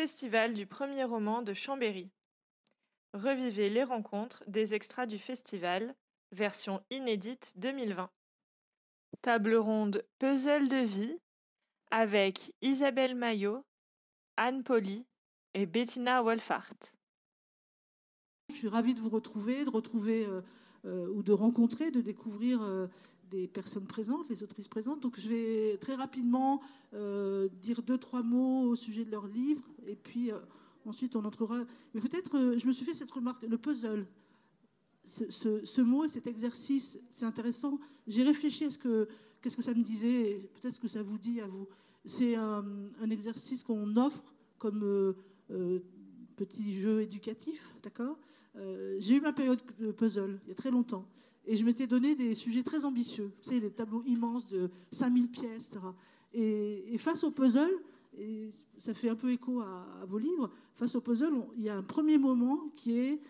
Festival du premier roman de Chambéry. Revivez les rencontres des extras du festival, version inédite 2020. Table ronde Puzzle de vie avec Isabelle Maillot, Anne Poli et Bettina Wolfart. Je suis ravie de vous retrouver, de retrouver euh, euh, ou de rencontrer, de découvrir euh, des personnes présentes, les autrices présentes. Donc je vais très rapidement dire deux, trois mots au sujet de leur livre et puis ensuite on entrera. Mais peut-être, je me suis fait cette remarque, le puzzle. Ce, mot et cet exercice, c'est intéressant. J'ai réfléchi à ce que, qu'est-ce que ça me disait, peut-être ce que ça vous dit à vous. C'est un, exercice qu'on offre comme petit jeu éducatif, d'accord? Euh, J'ai eu ma période de puzzle il y a très longtemps. Et je m'étais donné des sujets très ambitieux. Vous savez, des tableaux immenses de 5000 pièces, etc. Et, face au puzzle, et ça fait un peu écho à, vos livres, face au puzzle, il y a un premier moment qui est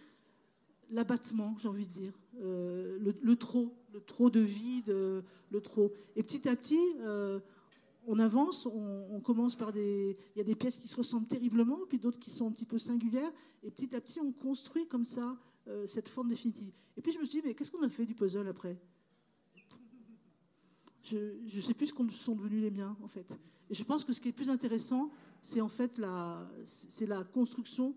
l'abattement, j'ai envie de dire, euh, le, trop, le trop de vide, le trop. Et petit à petit, euh, on avance, on, commence par des... Il y a des pièces qui se ressemblent terriblement, puis d'autres qui sont un petit peu singulières, et petit à petit, on construit comme ça euh, cette forme définitive. Et puis je me suis dit, mais qu'est-ce qu'on a fait du puzzle après? Je ne sais plus ce qu'ont sont devenus les miens, en fait. Et je pense que ce qui est plus intéressant, c'est en fait la, c'est la construction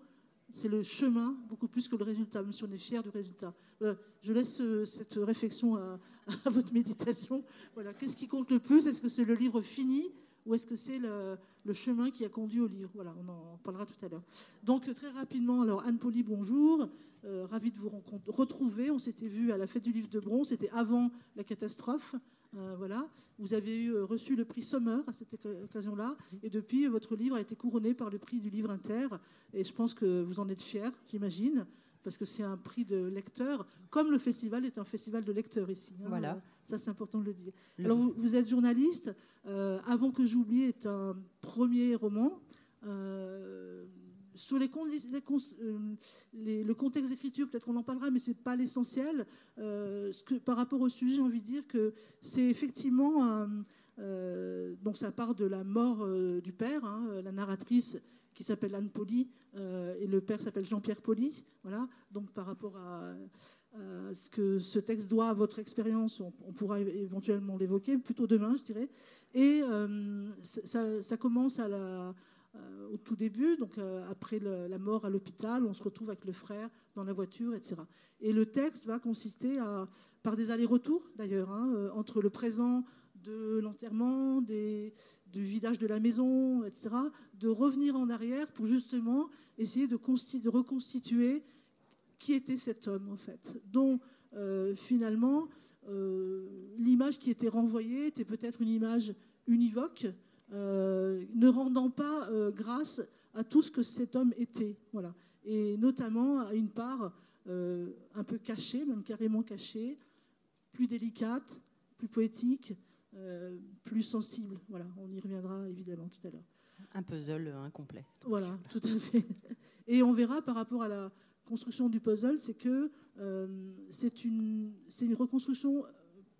c'est le chemin beaucoup plus que le résultat, même si on est fier du résultat. je laisse euh, cette réflexion à, votre méditation. Voilà, qu'est-ce qui compte le plus? Est-ce que c'est le livre fini? Ou est-ce que c'est le, chemin qui a conduit au livre? Voilà, on en parlera tout à l'heure. Donc très rapidement, alors Anne Poli, bonjour. Euh, ravi de vous retrouver. On s'était vu à la fête du livre de bronze, c'était avant la catastrophe. Euh, voilà. Vous avez eu, euh, reçu le prix Sommer à cette occasion-là, et depuis, votre livre a été couronné par le prix du livre inter, et je pense que vous en êtes fiers, j'imagine, parce que c'est un prix de lecteurs, comme le festival est un festival de lecteurs ici. Hein. voilà. Ça, c'est important de le dire. Alors, vous, êtes journaliste. Euh, Avant que j'oublie est un premier roman sur les, euh, les, le contexte d'écriture, peut-être on en parlera, mais ce n'est pas l'essentiel. Euh, par rapport au sujet, j'ai envie de dire que c'est effectivement. Euh, donc ça part de la mort du père, hein, la narratrice qui s'appelle Anne Poli, et le père s'appelle Jean-Pierre Poli. Voilà. Donc par rapport à, ce que ce texte doit à votre expérience, on, pourra éventuellement l'évoquer, plutôt demain, je dirais. Et ça, ça, commence euh, au tout début, donc euh, après la mort à l'hôpital, on se retrouve avec le frère dans la voiture, etc. Et le texte va consister à, par des allers-retours d'ailleurs, hein, euh, entre le présent de l'enterrement, du vidage de la maison, etc., de revenir en arrière pour justement essayer de, reconstituer qui était cet homme, en fait, dont finalement l'image qui était renvoyée était peut-être une image univoque, euh, ne rendant pas euh, grâce à tout ce que cet homme était. Voilà. Et notamment à une part euh, un peu cachée, même carrément cachée, plus délicate, plus poétique, plus sensible. Voilà, on y reviendra évidemment tout à l'heure. Un puzzle incomplet. Voilà, tout à fait. Et on verra par rapport à la construction du puzzle, c'est que c'est une, une reconstruction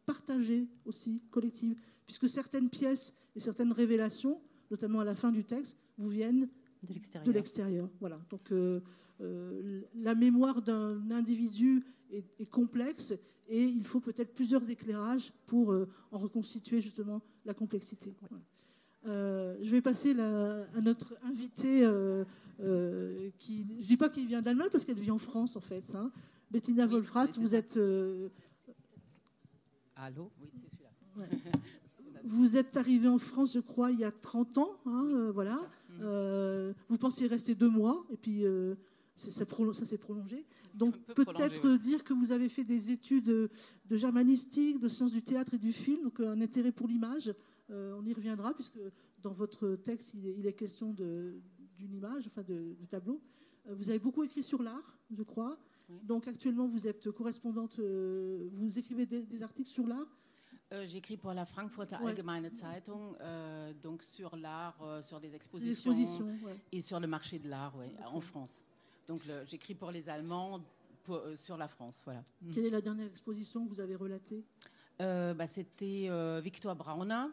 partagée aussi, collective, puisque certaines pièces et certaines révélations, notamment à la fin du texte, vous viennent de l'extérieur. Voilà. Donc euh, euh, la mémoire d'un individu est, complexe et il faut peut-être plusieurs éclairages pour euh, en reconstituer justement la complexité. je vais passer à notre invité qui, je ne dis pas qu'il vient d'Allemagne parce qu'elle vit en France en fait. Hein. Bettina Wolfrat, vous êtes. Allô? Oui, c'est celui-là. Vous êtes arrivé en France, je crois, il y a 30 ans. Hein, euh, voilà. Euh, vous pensiez rester deux mois, et puis euh, ça, s'est prolongé. Donc peut-être dire que vous avez fait des études de germanistique, de sciences du théâtre et du film, donc un intérêt pour l'image. on y reviendra, puisque dans votre texte, il est, question d'une image, enfin de, tableau. vous avez beaucoup écrit sur l'art, je crois. Donc actuellement, vous êtes correspondante, vous écrivez des articles sur l'art? Euh, j'écris pour la Frankfurter Allgemeine Zeitung, euh, donc sur l'art, euh, sur des expositions, et sur le marché de l'art en France. Donc j'écris pour les Allemands, sur la France. Voilà. Quelle est la dernière exposition que vous avez relatée? Bah, C'était Victor Brauner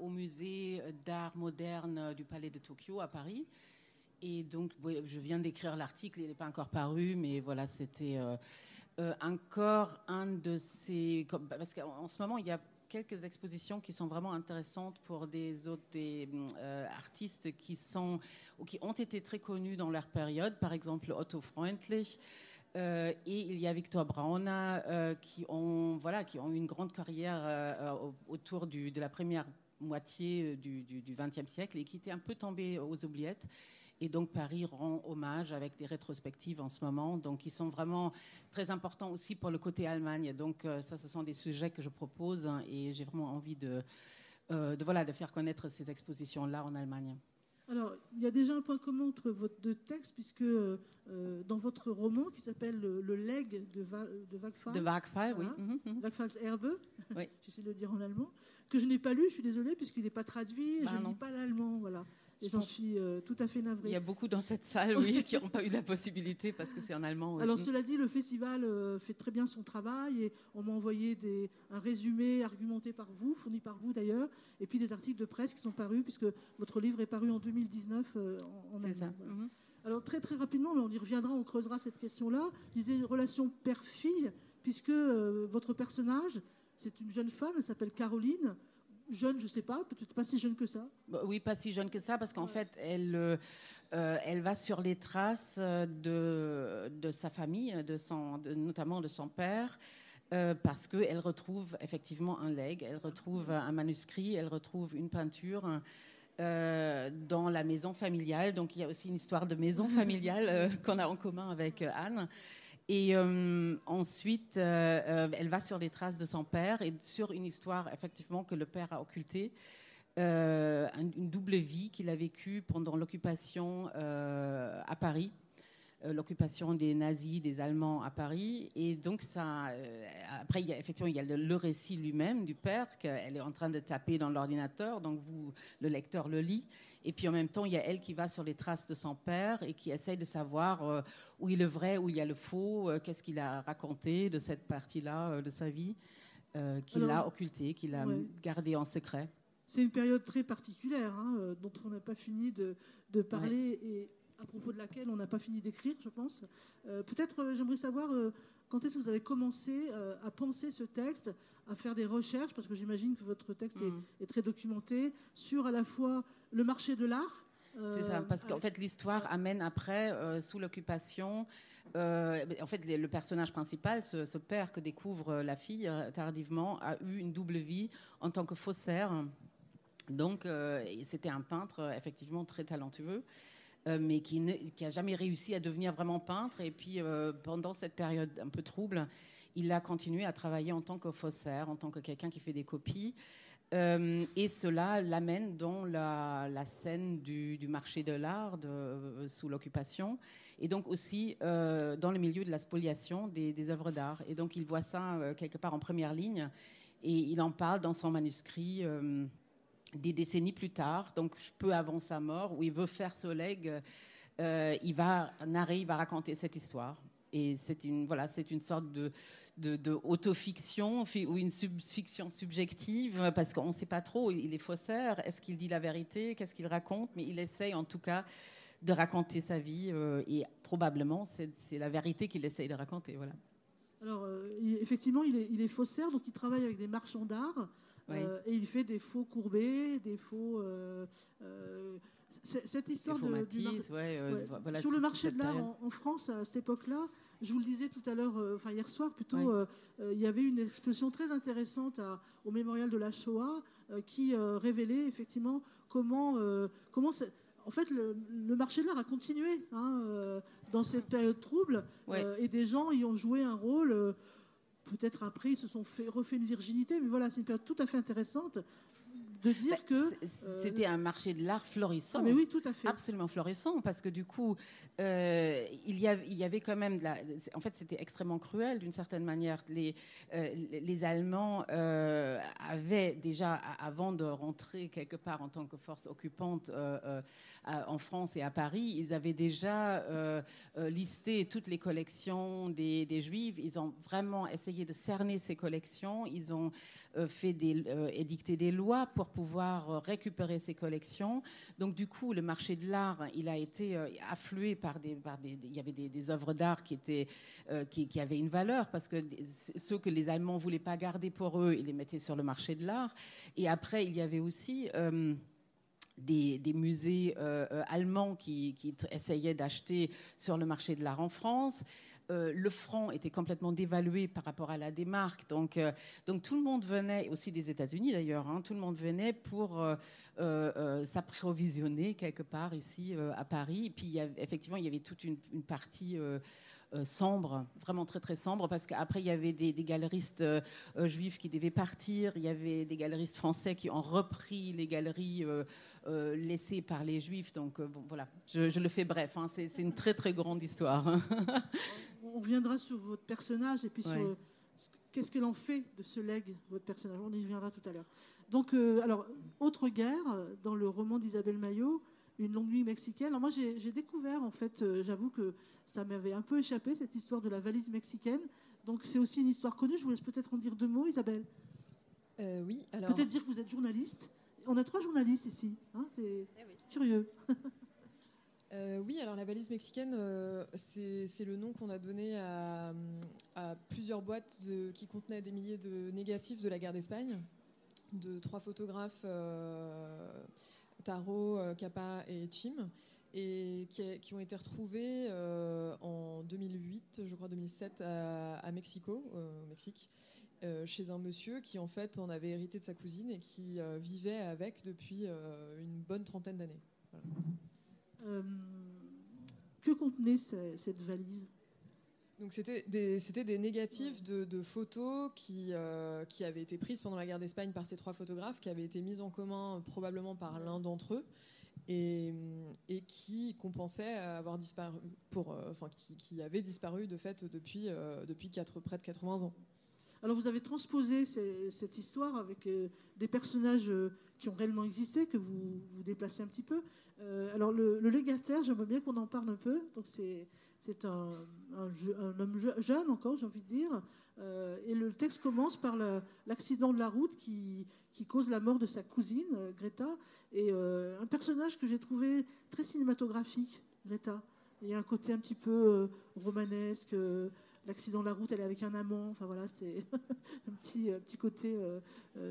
au musée d'art moderne du Palais de Tokyo à Paris. Et donc, je viens d'écrire l'article, il n'est pas encore paru, mais voilà, c'était encore un de ces... Parce qu'en ce moment, il y a quelques expositions qui sont vraiment intéressantes pour des autres artistes qui, sont, ou qui ont été très connus dans leur période, par exemple Otto Freundlich. Euh, et il y a Victor Brauna euh, qui, ont, voilà, qui ont une grande carrière euh, autour du, de la première moitié du XXe siècle et qui étaient un peu tombés aux oubliettes. Et donc Paris rend hommage avec des rétrospectives en ce moment, donc qui sont vraiment très importants aussi pour le côté Allemagne. Donc ça, ce sont des sujets que je propose hein, et j'ai vraiment envie de, de, voilà, de faire connaître ces expositions-là en Allemagne. Alors, il y a déjà un point commun entre vos deux textes, puisque euh, dans votre roman qui s'appelle Le, leg de, Va, de Wagfall. De Wagfall, oui. Mm Erbe, oui. j'essaie de le dire en allemand, que je n'ai pas lu, je suis désolée, puisqu'il n'est pas traduit, bah je ne lis pas l'allemand, voilà. Et j'en suis euh, tout à fait navrée. Il y a beaucoup dans cette salle, oui, qui n'ont pas eu la possibilité parce que c'est en allemand. Alors, cela dit, le festival euh, fait très bien son travail et on m'a envoyé des, un résumé argumenté par vous, fourni par vous d'ailleurs, et puis des articles de presse qui sont parus, puisque votre livre est paru en 2019 euh, en, C'est ça. Mhm. Alors, très très rapidement, mais on y reviendra, on creusera cette question-là. Je disais relation père-fille, puisque votre personnage, c'est une jeune femme, elle s'appelle Caroline jeune, je ne sais pas, peut-être pas si jeune que ça. Bah oui, pas si jeune que ça, parce qu'en fait, elle, euh, euh, elle va sur les traces de, de sa famille, de son, notamment de son père. Euh, parce qu'elle retrouve effectivement un leg, elle retrouve un manuscrit, elle retrouve une peinture dans la maison familiale. Donc il y a aussi une histoire de maison familiale qu'on a en commun avec Anne. Et euh, ensuite, euh, euh, elle va sur les traces de son père et sur une histoire effectivement que le père a occultée, une double vie qu'il a vécue pendant l'occupation à Paris. L'occupation des nazis, des Allemands à Paris. Et donc, ça, après, il y a, effectivement, il y a le, le récit lui-même du père, qu'elle est en train de taper dans l'ordinateur, donc vous, le lecteur le lit. Et puis en même temps, il y a elle qui va sur les traces de son père et qui essaye de savoir euh, où il est le vrai, où il y a le faux, euh, qu'est-ce qu'il a raconté de cette partie-là euh, de sa vie, qu'il a occulté, qu'il a gardé en secret. C'est une période très particulière hein, dont on n'a pas fini de, de parler et à propos de laquelle on n'a pas fini d'écrire, je pense. Peut-être j'aimerais savoir quand est-ce que vous avez commencé à penser ce texte, à faire des recherches, parce que j'imagine que votre texte est, mm. est, très documenté, sur à la fois le marché de l'art. c'est ça, parce qu'en fait, l'histoire amène après, euh, sous l'occupation, euh, en fait, le personnage principal, ce, père que découvre la fille euh, tardivement, a eu une double vie en tant que faussaire. Donc, c'était un peintre effectivement très talentueux. Mais qui n'a jamais réussi à devenir vraiment peintre. Et puis, pendant cette période un peu trouble, il a continué à travailler en tant que faussaire, en tant que quelqu'un qui fait des copies. Euh, et cela l'amène dans la, scène du, marché de l'art euh, sous l'occupation, et donc aussi euh, dans le milieu de la spoliation des, œuvres d'art. Et donc il voit ça quelque part en première ligne, et il en parle dans son manuscrit des décennies plus tard, donc peu avant sa mort, où il veut faire ce leg. il va narrer, il va raconter cette histoire. Et c'est une, voilà, une sorte de, de, autofiction ou une fiction subjective, parce qu'on ne sait pas trop, il est faussaire, est-ce qu'il dit la vérité, qu'est-ce qu'il raconte, mais il essaye en tout cas de raconter sa vie, euh, et probablement c'est la vérité qu'il essaye de raconter. Voilà. Alors, euh, effectivement, il est, il est, faussaire, donc il travaille avec des marchands d'art, euh, et il fait des faux courbés, des faux... cette histoire de, sur le marché de l'art en, France à cette époque-là, je vous le disais tout à l'heure, euh, enfin hier soir plutôt, euh, euh, il y avait une exposition très intéressante au mémorial de la Shoah qui révélait effectivement comment, comment en fait, le, marché de l'art a continué hein, dans cette période trouble et des gens y ont joué un rôle. Peut-être après, ils se sont fait, refait une virginité, mais voilà, c'est une période tout à fait intéressante de dire bah, que c'était un marché de l'art florissant. Ah, mais oui, tout à fait. Absolument florissant, parce que du coup, euh, il, y avait, quand même, de la, en fait, c'était extrêmement cruel d'une certaine manière. Les, euh, Allemands euh, avaient déjà, avant de rentrer quelque part en tant que force occupante en France et à Paris, ils avaient déjà listé toutes les collections des, des, Juifs. Ils ont vraiment essayé de cerner ces collections. Ils ont fait des, édicté des lois pour pouvoir récupérer ces collections. Donc du coup, le marché de l'art, il a été afflué par des, il y avait des, œuvres d'art qui étaient, qui, avaient une valeur parce que ceux que les Allemands voulaient pas garder pour eux, ils les mettaient sur le marché de l'art. Et après, il y avait aussi des, musées euh, euh, allemands qui, essayaient d'acheter sur le marché de l'art en France. Euh, le franc était complètement dévalué par rapport à la démarque. Donc, donc tout le monde venait, aussi des États-Unis d'ailleurs, hein, tout le monde venait pour s'approvisionner quelque part ici à Paris. Et puis effectivement, il y avait toute une, partie euh, sombre, vraiment très très sombre, parce qu'après il y avait des, galeristes euh, euh, juifs qui devaient partir, il y avait des galeristes français qui ont repris les galeries laissées par les juifs. Donc bon, voilà, je, le fais bref, hein, c'est une très très grande histoire. On reviendra sur votre personnage et puis sur qu'est-ce que l'on fait de ce legs, votre personnage. On y reviendra tout à l'heure. Donc, alors, autre guerre, dans le roman d'Isabelle Maillot, Une longue nuit mexicaine. Alors, moi, j'ai découvert, en fait, j'avoue que ça m'avait un peu échappé, cette histoire de la valise mexicaine. Donc c'est aussi une histoire connue. Je vous laisse peut-être en dire deux mots, Isabelle. Euh, oui, alors... Peut-être dire que vous êtes journaliste. On a trois journalistes ici. Hein, c'est eh curieux. Euh, oui, alors la valise mexicaine, euh, c'est le nom qu'on a donné à, plusieurs boîtes qui contenaient des milliers de négatifs de la guerre d'Espagne, de trois photographes, Taro, Capa et Chim et qui, ont été retrouvés euh, en 2008, je crois 2007, à, Mexico, euh, au Mexique, euh, chez un monsieur qui en fait en avait hérité de sa cousine et qui vivait avec depuis une bonne trentaine d'années. Que contenait cette valise? Donc c'était des, des, négatifs de, photos qui, qui avaient été prises pendant la guerre d'Espagne par ces trois photographes, qui avaient été mises en commun probablement par l'un d'entre eux, et, et, qui compensait avoir disparu, pour, euh, enfin, qui, qui, avait disparu de fait depuis, euh, depuis près de 80 ans. Alors vous avez transposé cette histoire avec euh, des personnages qui ont réellement existé, que vous vous déplacez un petit peu. alors le, légataire, j'aimerais bien qu'on en parle un peu. Donc c'est c'est un, un, homme jeune encore, j'ai envie de dire. et le texte commence par l'accident de la route qui, qui cause la mort de sa cousine, euh, Greta, et euh, un personnage que j'ai trouvé très cinématographique, Greta. Il y a un côté un petit peu euh, romanesque, l'accident de la route, elle est avec un amant, enfin voilà, c'est un petit, petit côté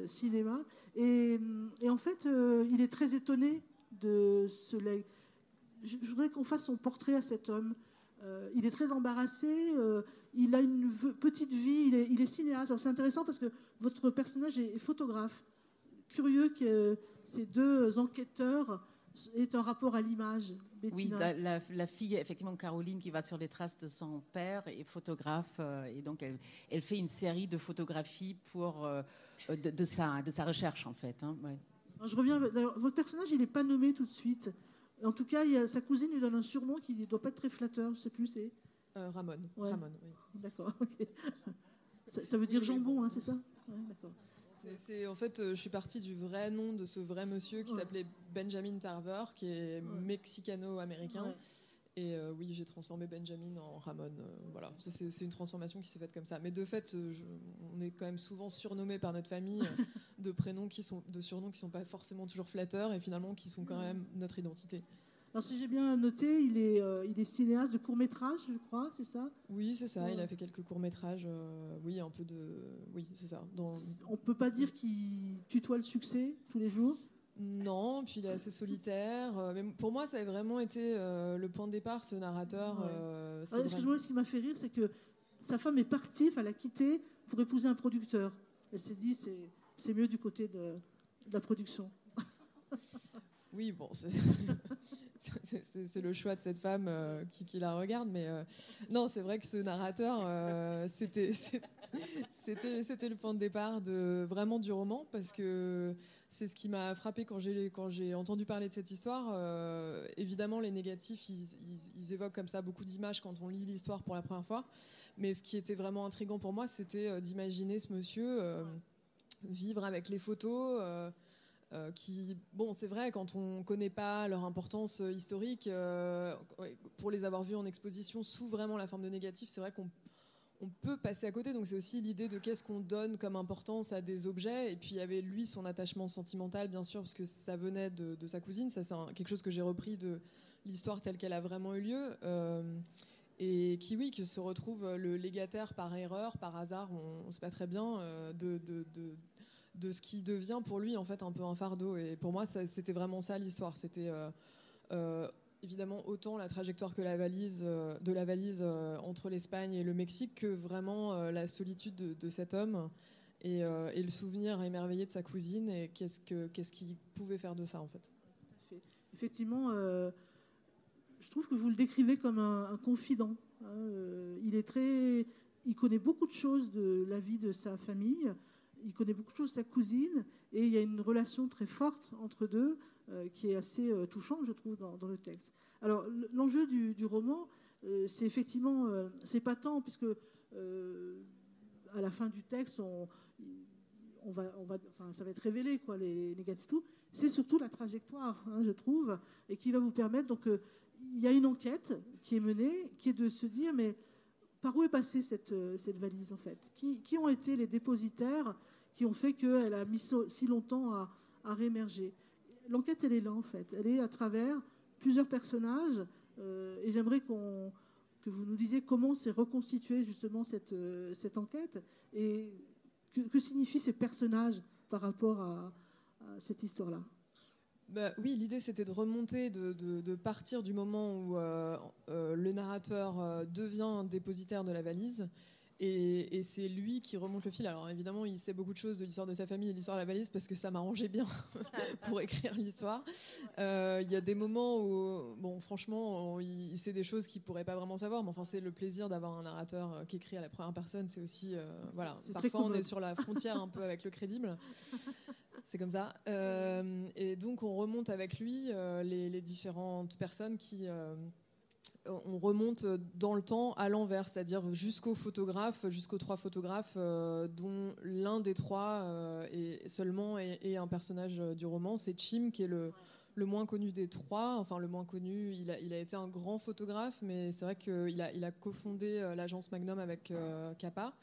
cinéma. Et, en fait, il est très étonné de ce... Je, je voudrais qu'on fasse son portrait à cet homme. il est très embarrassé, il a une petite vie, il est, il est cinéaste. C'est intéressant parce que votre personnage est photographe curieux que ces deux enquêteurs aient un rapport à l'image. Oui, la, fille, effectivement, Caroline, qui va sur les traces de son père, est photographe, euh, et donc elle, elle, fait une série de photographies pour, euh, de, sa, de sa recherche, en fait. Hein, je reviens, votre personnage, il n'est pas nommé tout de suite. En tout cas, il sa cousine lui donne un surnom qui ne doit pas être très flatteur, je ne sais plus, c'est... Euh, Ramon. Ramon oui. D'accord. Ça, veut dire jambon, hein, c'est ça? D'accord. C'est en fait, euh, je suis partie du vrai nom de ce vrai monsieur qui s'appelait Benjamin Tarver, qui est mexicano-américain. Et euh, oui, j'ai transformé Benjamin en Ramon. Euh, voilà, c'est une transformation qui s'est faite comme ça. Mais de fait, on est quand même souvent surnommé par notre famille de prénoms qui sont, de surnoms qui sont pas forcément toujours flatteurs et finalement qui sont quand même notre identité. Alors, si j'ai bien noté, il est, euh, il est cinéaste de court-métrage, je crois, c'est ça? Oui, c'est ça. Il a fait quelques courts-métrages. Euh, oui, un peu de. Oui, c'est ça. Dans... On peut pas dire qu'il tutoie le succès tous les jours? Non, puis il est assez solitaire. Euh, mais pour moi, ça a vraiment été le point de départ, ce narrateur. Ouais. Excuse-moi, ce qui m'a fait rire, c'est que sa femme est partie, enfin, elle a quitté pour épouser un producteur. Elle s'est dit, c'est mieux du côté de, de la production. Oui, bon, c'est. c'est le choix de cette femme euh, qui, la regarde. Mais euh, non, c'est vrai que ce narrateur, euh, c'était le point de départ de vraiment du roman parce que c'est ce qui m'a frappé quand j'ai entendu parler de cette histoire. évidemment, les négatifs, ils, ils, évoquent comme ça beaucoup d'images quand on lit l'histoire pour la première fois. Mais ce qui était vraiment intrigant pour moi, c'était d'imaginer ce monsieur vivre avec les photos. Euh, qui, bon, c'est vrai, quand on ne connaît pas leur importance euh, historique, euh, pour les avoir vus en exposition sous vraiment la forme de négatif, c'est vrai qu'on on peut passer à côté. Donc c'est aussi l'idée de qu'est-ce qu'on donne comme importance à des objets. Et puis il y avait lui son attachement sentimental, bien sûr, parce que ça venait de, sa cousine. Ça, c'est quelque chose que j'ai repris de l'histoire telle qu'elle a vraiment eu lieu. Euh, et qui, oui, qui se retrouve le légataire par erreur, par hasard, on ne sait pas très bien, de, ce qui devient pour lui en fait un peu un fardeau. Et pour moi, c'était vraiment ça l'histoire. C'était euh, évidemment autant la trajectoire que la valise, euh, de la valise euh, entre l'Espagne et le Mexique que vraiment euh, la solitude de, cet homme et, le souvenir émerveillé de sa cousine et qu'est-ce qu'il pouvait faire de ça en fait. Effectivement, je trouve que vous le décrivez comme un, confident. Hein, il est très, il connaît beaucoup de choses de la vie de sa famille, il connaît beaucoup de choses sa cousine et il y a une relation très forte entre deux. Euh, qui est assez euh, touchant, je trouve, dans, le texte. Alors, l'enjeu du, roman, euh, c'est effectivement, c'est pas tant, puisque à la fin du texte, on, va, ça va être révélé, quoi, les, négatifs, tout. C'est surtout la trajectoire, hein, je trouve, et qui va vous permettre. Donc, il y a une enquête qui est menée, qui est de se dire, mais par où est passée cette, cette valise, en fait? Qui, ont été les dépositaires qui ont fait qu'elle a mis si longtemps à, réémerger? L'enquête, elle est là, en fait. Elle est à travers plusieurs personnages. Euh, et j'aimerais que vous nous disiez comment s'est reconstituée justement cette, euh, cette enquête et que, signifient ces personnages par rapport à, cette histoire-là? Bah, oui, l'idée c'était de remonter, de, de, partir du moment où euh, le narrateur devient dépositaire de la valise et, c'est lui qui remonte le fil. Alors évidemment, il sait beaucoup de choses de l'histoire de sa famille et de l'histoire de la valise parce que ça m'arrangeait bien pour écrire l'histoire. Euh, il y a des moments où, bon, franchement, il, sait des choses qu'il pourrait pas vraiment savoir, mais enfin, c'est le plaisir d'avoir un narrateur euh, qui écrit à la première personne. C'est aussi, euh, voilà, parfois on est sur la frontière un peu avec le crédible. C'est comme ça. et donc on remonte avec lui les, les, différentes personnes qui on remonte dans le temps à l'envers, c'est-à-dire jusqu'aux photographes, jusqu'aux trois photographes, euh, dont l'un des trois euh, est seulement est, un personnage du roman, c'est Chim, qui est le, moins connu des trois. Enfin, le moins connu, il a, été un grand photographe, mais c'est vrai qu'il a, il a cofondé euh, l'agence Magnum avec Kappa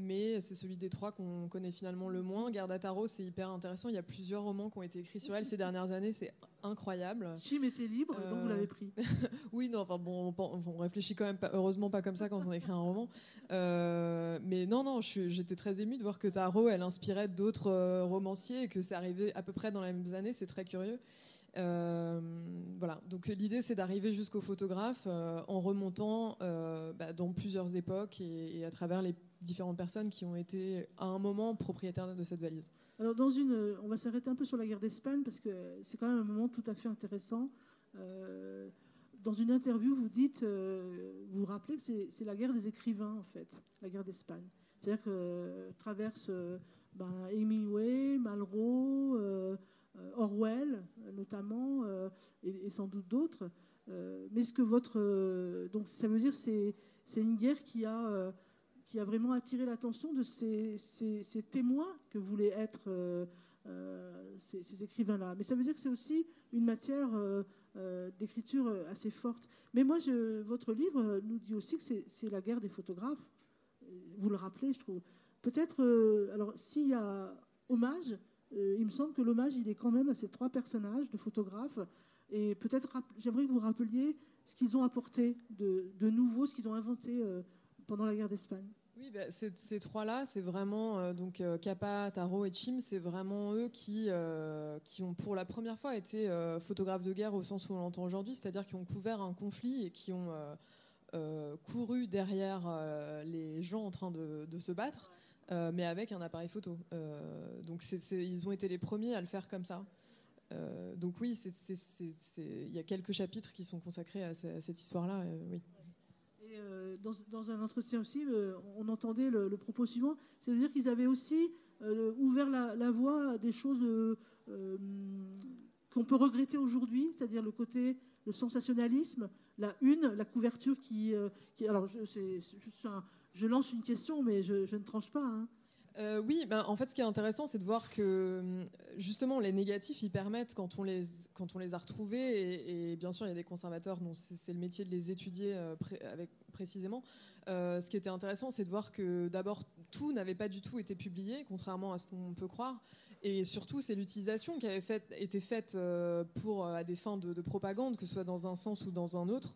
mais c'est celui des trois qu'on connaît finalement le moins. Garda Taro, c'est hyper intéressant. Il y a plusieurs romans qui ont été écrits sur elle ces dernières années. C'est incroyable. Chim était libre, donc vous l'avez pris. Euh, oui, non, enfin bon, on, réfléchit quand même pas, heureusement pas comme ça quand on écrit un roman. Euh, mais non, non, j'étais très émue de voir que Taro, elle inspirait d'autres euh, romanciers et que c'est arrivé à peu près dans les mêmes années. C'est très curieux. voilà, donc l'idée c'est d'arriver jusqu'au photographe en remontant bah, dans plusieurs époques et, à travers les différentes personnes qui ont été à un moment propriétaires de cette valise. Alors, dans une, on va s'arrêter un peu sur la guerre d'Espagne parce que c'est quand même un moment tout à fait intéressant. Euh, dans une interview, vous dites, euh, vous vous rappelez que c'est la guerre des écrivains, en fait, la guerre d'Espagne. C'est-à-dire que euh, traverse ben, Hemingway, Malraux, Orwell, notamment, et, sans doute d'autres. mais ce que votre. donc, ça veut dire c'est une guerre qui a qui a vraiment attiré l'attention de ces, témoins que voulaient être euh, euh, ces, écrivains-là. Mais ça veut dire que c'est aussi une matière euh, d'écriture assez forte. Mais moi, votre livre nous dit aussi que c'est la guerre des photographes. Vous le rappelez, je trouve. Peut-être, alors s'il y a hommage, il me semble que l'hommage, il est quand même à ces trois personnages de photographes. Et peut-être, j'aimerais que vous rappeliez ce qu'ils ont apporté de nouveau, ce qu'ils ont inventé pendant la guerre d'Espagne. Oui, bah, ces, trois-là, c'est vraiment euh, donc euh, Kappa, Taro et Chim, c'est vraiment eux qui euh, qui ont pour la première fois été photographes de guerre au sens où on l'entend aujourd'hui, c'est-à-dire qui ont couvert un conflit et qui ont couru derrière les gens en train de, se battre, mais avec un appareil photo. donc ils ont été les premiers à le faire comme ça. donc oui, il y a quelques chapitres qui sont consacrés à, cette histoire-là. oui. Euh, dans, un entretien aussi, euh, on entendait le, propos suivant, c'est-à-dire qu'ils avaient aussi euh, ouvert la, voie à des choses qu'on peut regretter aujourd'hui, c'est-à-dire le côté, le sensationnalisme, la une, la couverture qui... alors, je, lance une question, mais je, ne tranche pas. Hein. oui, ben, en fait, ce qui est intéressant, c'est de voir que justement les négatifs, ils permettent quand on les, quand on les a retrouvés, et, bien sûr, il y a des conservateurs dont c'est le métier de les étudier avec, précisément. Euh, ce qui était intéressant, c'est de voir que d'abord, tout n'avait pas du tout été publié, contrairement à ce qu'on peut croire. Et surtout, c'est l'utilisation qui avait été faite pour, à des fins de, de, propagande, que ce soit dans un sens ou dans un autre.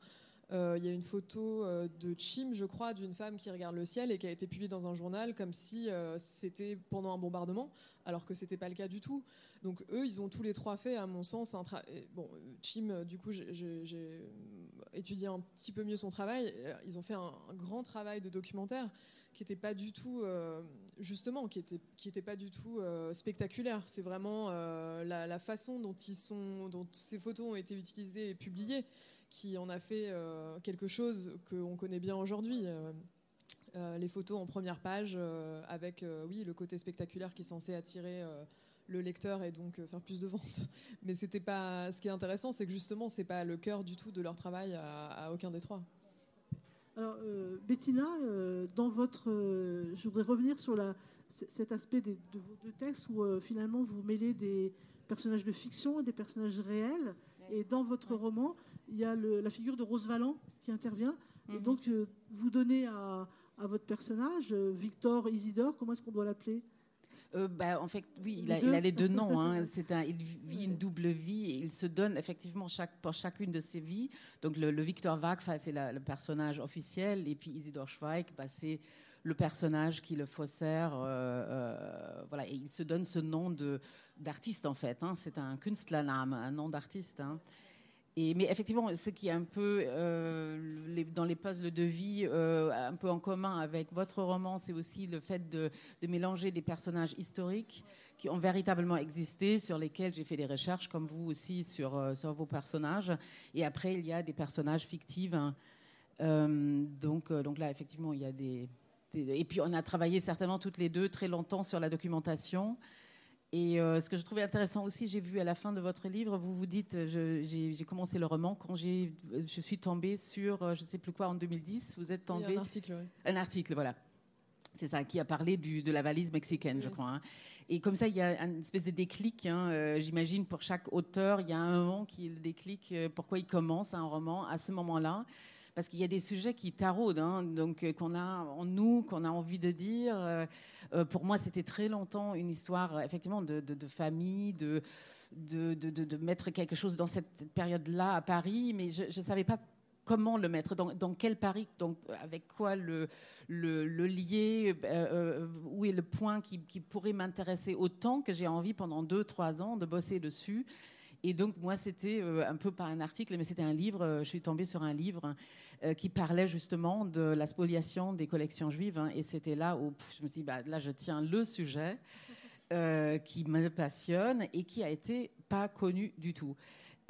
Euh, il y a une photo euh, de Chim, je crois, d'une femme qui regarde le ciel et qui a été publiée dans un journal comme si euh, c'était pendant un bombardement, alors que c'était pas le cas du tout. Donc eux, ils ont tous les trois fait, à mon sens, un travail. Bon, Chim, du coup, j'ai étudié un petit peu mieux son travail. Ils ont fait un, grand travail de documentaire qui n'était pas du tout, justement, qui était, qui était pas du tout spectaculaire. C'est vraiment la, la, façon dont ils sont, dont ces photos ont été utilisées et publiées qui en a fait euh, quelque chose qu'on connaît bien aujourd'hui. Euh, euh, les photos en première page avec oui le côté spectaculaire qui est censé attirer le lecteur et donc faire plus de ventes. Mais c'était pas. Ce qui est intéressant, c'est que justement, c'est pas le cœur du tout de leur travail à, aucun des trois. Alors, Bettina, dans votre, je voudrais revenir sur la, cet aspect de vos deux textes où finalement vous mêlez des personnages de fiction et des personnages réels. Et dans votre roman, il y a la figure de Rose Valland qui intervient. Et mhm. donc, euh, vous donnez à, votre personnage, euh, Victor Isidore, comment est-ce qu'on doit l'appeler? Euh, bah, en fait, oui, il a, il a, les deux noms. Hein. C'est un, il vit une double vie et il se donne effectivement chaque, pour chacune de ses vies. Donc le, Victor Wag, c'est le personnage officiel, et puis Isidore Schweig, bah, c'est le personnage qui le faussaire. voilà, et il se donne ce nom de d'artiste en fait. Hein. C'est un Künstlernamen, un nom d'artiste. Hein mais effectivement, ce qui est un peu euh, dans les puzzles de vie, euh, un peu en commun avec votre roman, c'est aussi le fait de, mélanger des personnages historiques qui ont véritablement existé, sur lesquels j'ai fait des recherches, comme vous aussi, sur, euh, vos personnages. Et après, il y a des personnages fictifs. Hein. donc, là, effectivement, il y a des, Et puis, on a travaillé certainement toutes les deux très longtemps sur la documentation. Et euh, ce que je trouvais intéressant aussi, j'ai vu à la fin de votre livre, vous vous dites, j'ai commencé le roman quand je suis tombée sur, euh, je ne sais plus quoi, en 2010, vous êtes tombée... un article, oui. Un article, voilà. C'est ça, qui a parlé du, de la valise mexicaine, je crois. Hein. Et comme ça, il y a une espèce de déclic. Hein, euh, j'imagine pour chaque auteur, il y a un moment qui le déclic, pourquoi il commence un roman à ce moment-là parce qu'il y a des sujets qui taraudent, hein, donc euh, qu'on a en nous, qu'on a envie de dire. Euh, euh, pour moi, c'était très longtemps une histoire effectivement de, famille, de de, de, mettre quelque chose dans cette période-là à Paris, mais je ne savais pas comment le mettre, dans, dans, quel Paris, donc avec quoi le, le, lier, où est le point qui, qui pourrait m'intéresser autant que j'ai envie pendant deux, trois ans de bosser dessus. Et donc, moi, c'était un peu pas un article, mais c'était un livre. je suis tombée sur un livre qui parlait justement de la spoliation des collections juives. Hein, et c'était là où je me suis dit, bah, là, je tiens le sujet euh, qui me passionne et qui a été pas connu du tout.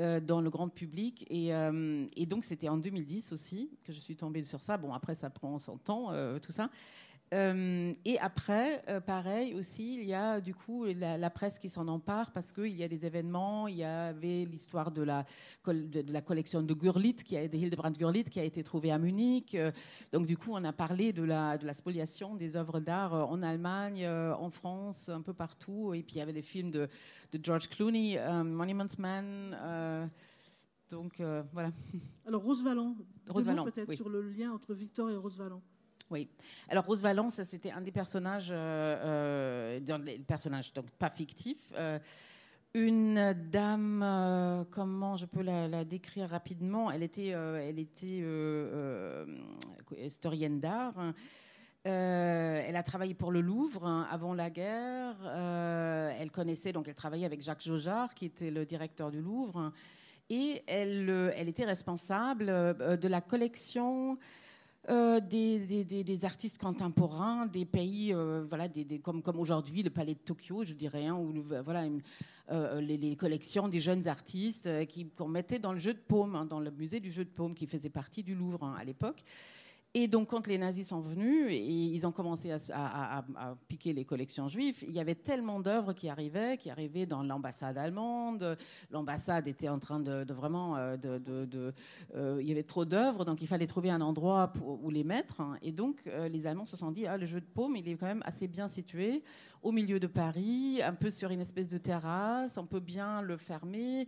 Euh, dans le grand public. Et donc, c'était en 2010 aussi que je suis tombée sur ça. Bon, après, ça prend son temps, tout ça. Euh, et après, euh, pareil aussi, il y a du coup la, presse qui s'en empare parce qu'il y a des événements. Il y avait l'histoire de la, de, la collection de Gurlitt, qui a, de Hildebrand Gurlitt, qui a été trouvée à Munich. Euh, donc du coup, on a parlé de la, de la spoliation des œuvres d'art en Allemagne, en France, un peu partout. Et puis il y avait des films de, de George Clooney, Monuments Man. donc voilà. Alors Rose Valland peut-être sur le lien entre Victor et Rose Valland. Oui. Alors Rose Valence, c'était un des personnages, euh, euh personnages donc pas fictifs. Euh, une dame, euh, comment je peux la, décrire rapidement? Elle était, elle était historienne d'art. elle a travaillé pour le Louvre hein, avant la guerre. elle connaissait, donc elle travaillait avec Jacques Jaujard, qui était le directeur du Louvre. Et elle, elle était responsable de la collection euh, des, artistes contemporains, des pays, euh, voilà, comme, comme aujourd'hui le Palais de Tokyo, je dirais, hein, ou voilà, euh, les, collections des jeunes artistes qu'on mettait dans le jeu de paume, hein, dans le musée du jeu de paume, qui faisait partie du Louvre hein, à l'époque. Et donc, quand les nazis sont venus et ils ont commencé à, piquer les collections juives, il y avait tellement d'œuvres qui arrivaient, qui arrivaient dans l'ambassade allemande. L'ambassade était en train de, vraiment. Euh, euh, il y avait trop d'œuvres, donc il fallait trouver un endroit où les mettre. Et donc, euh, les Allemands se sont dit ah, le jeu de paume, il est quand même assez bien situé, au milieu de Paris, un peu sur une espèce de terrasse, on peut bien le fermer.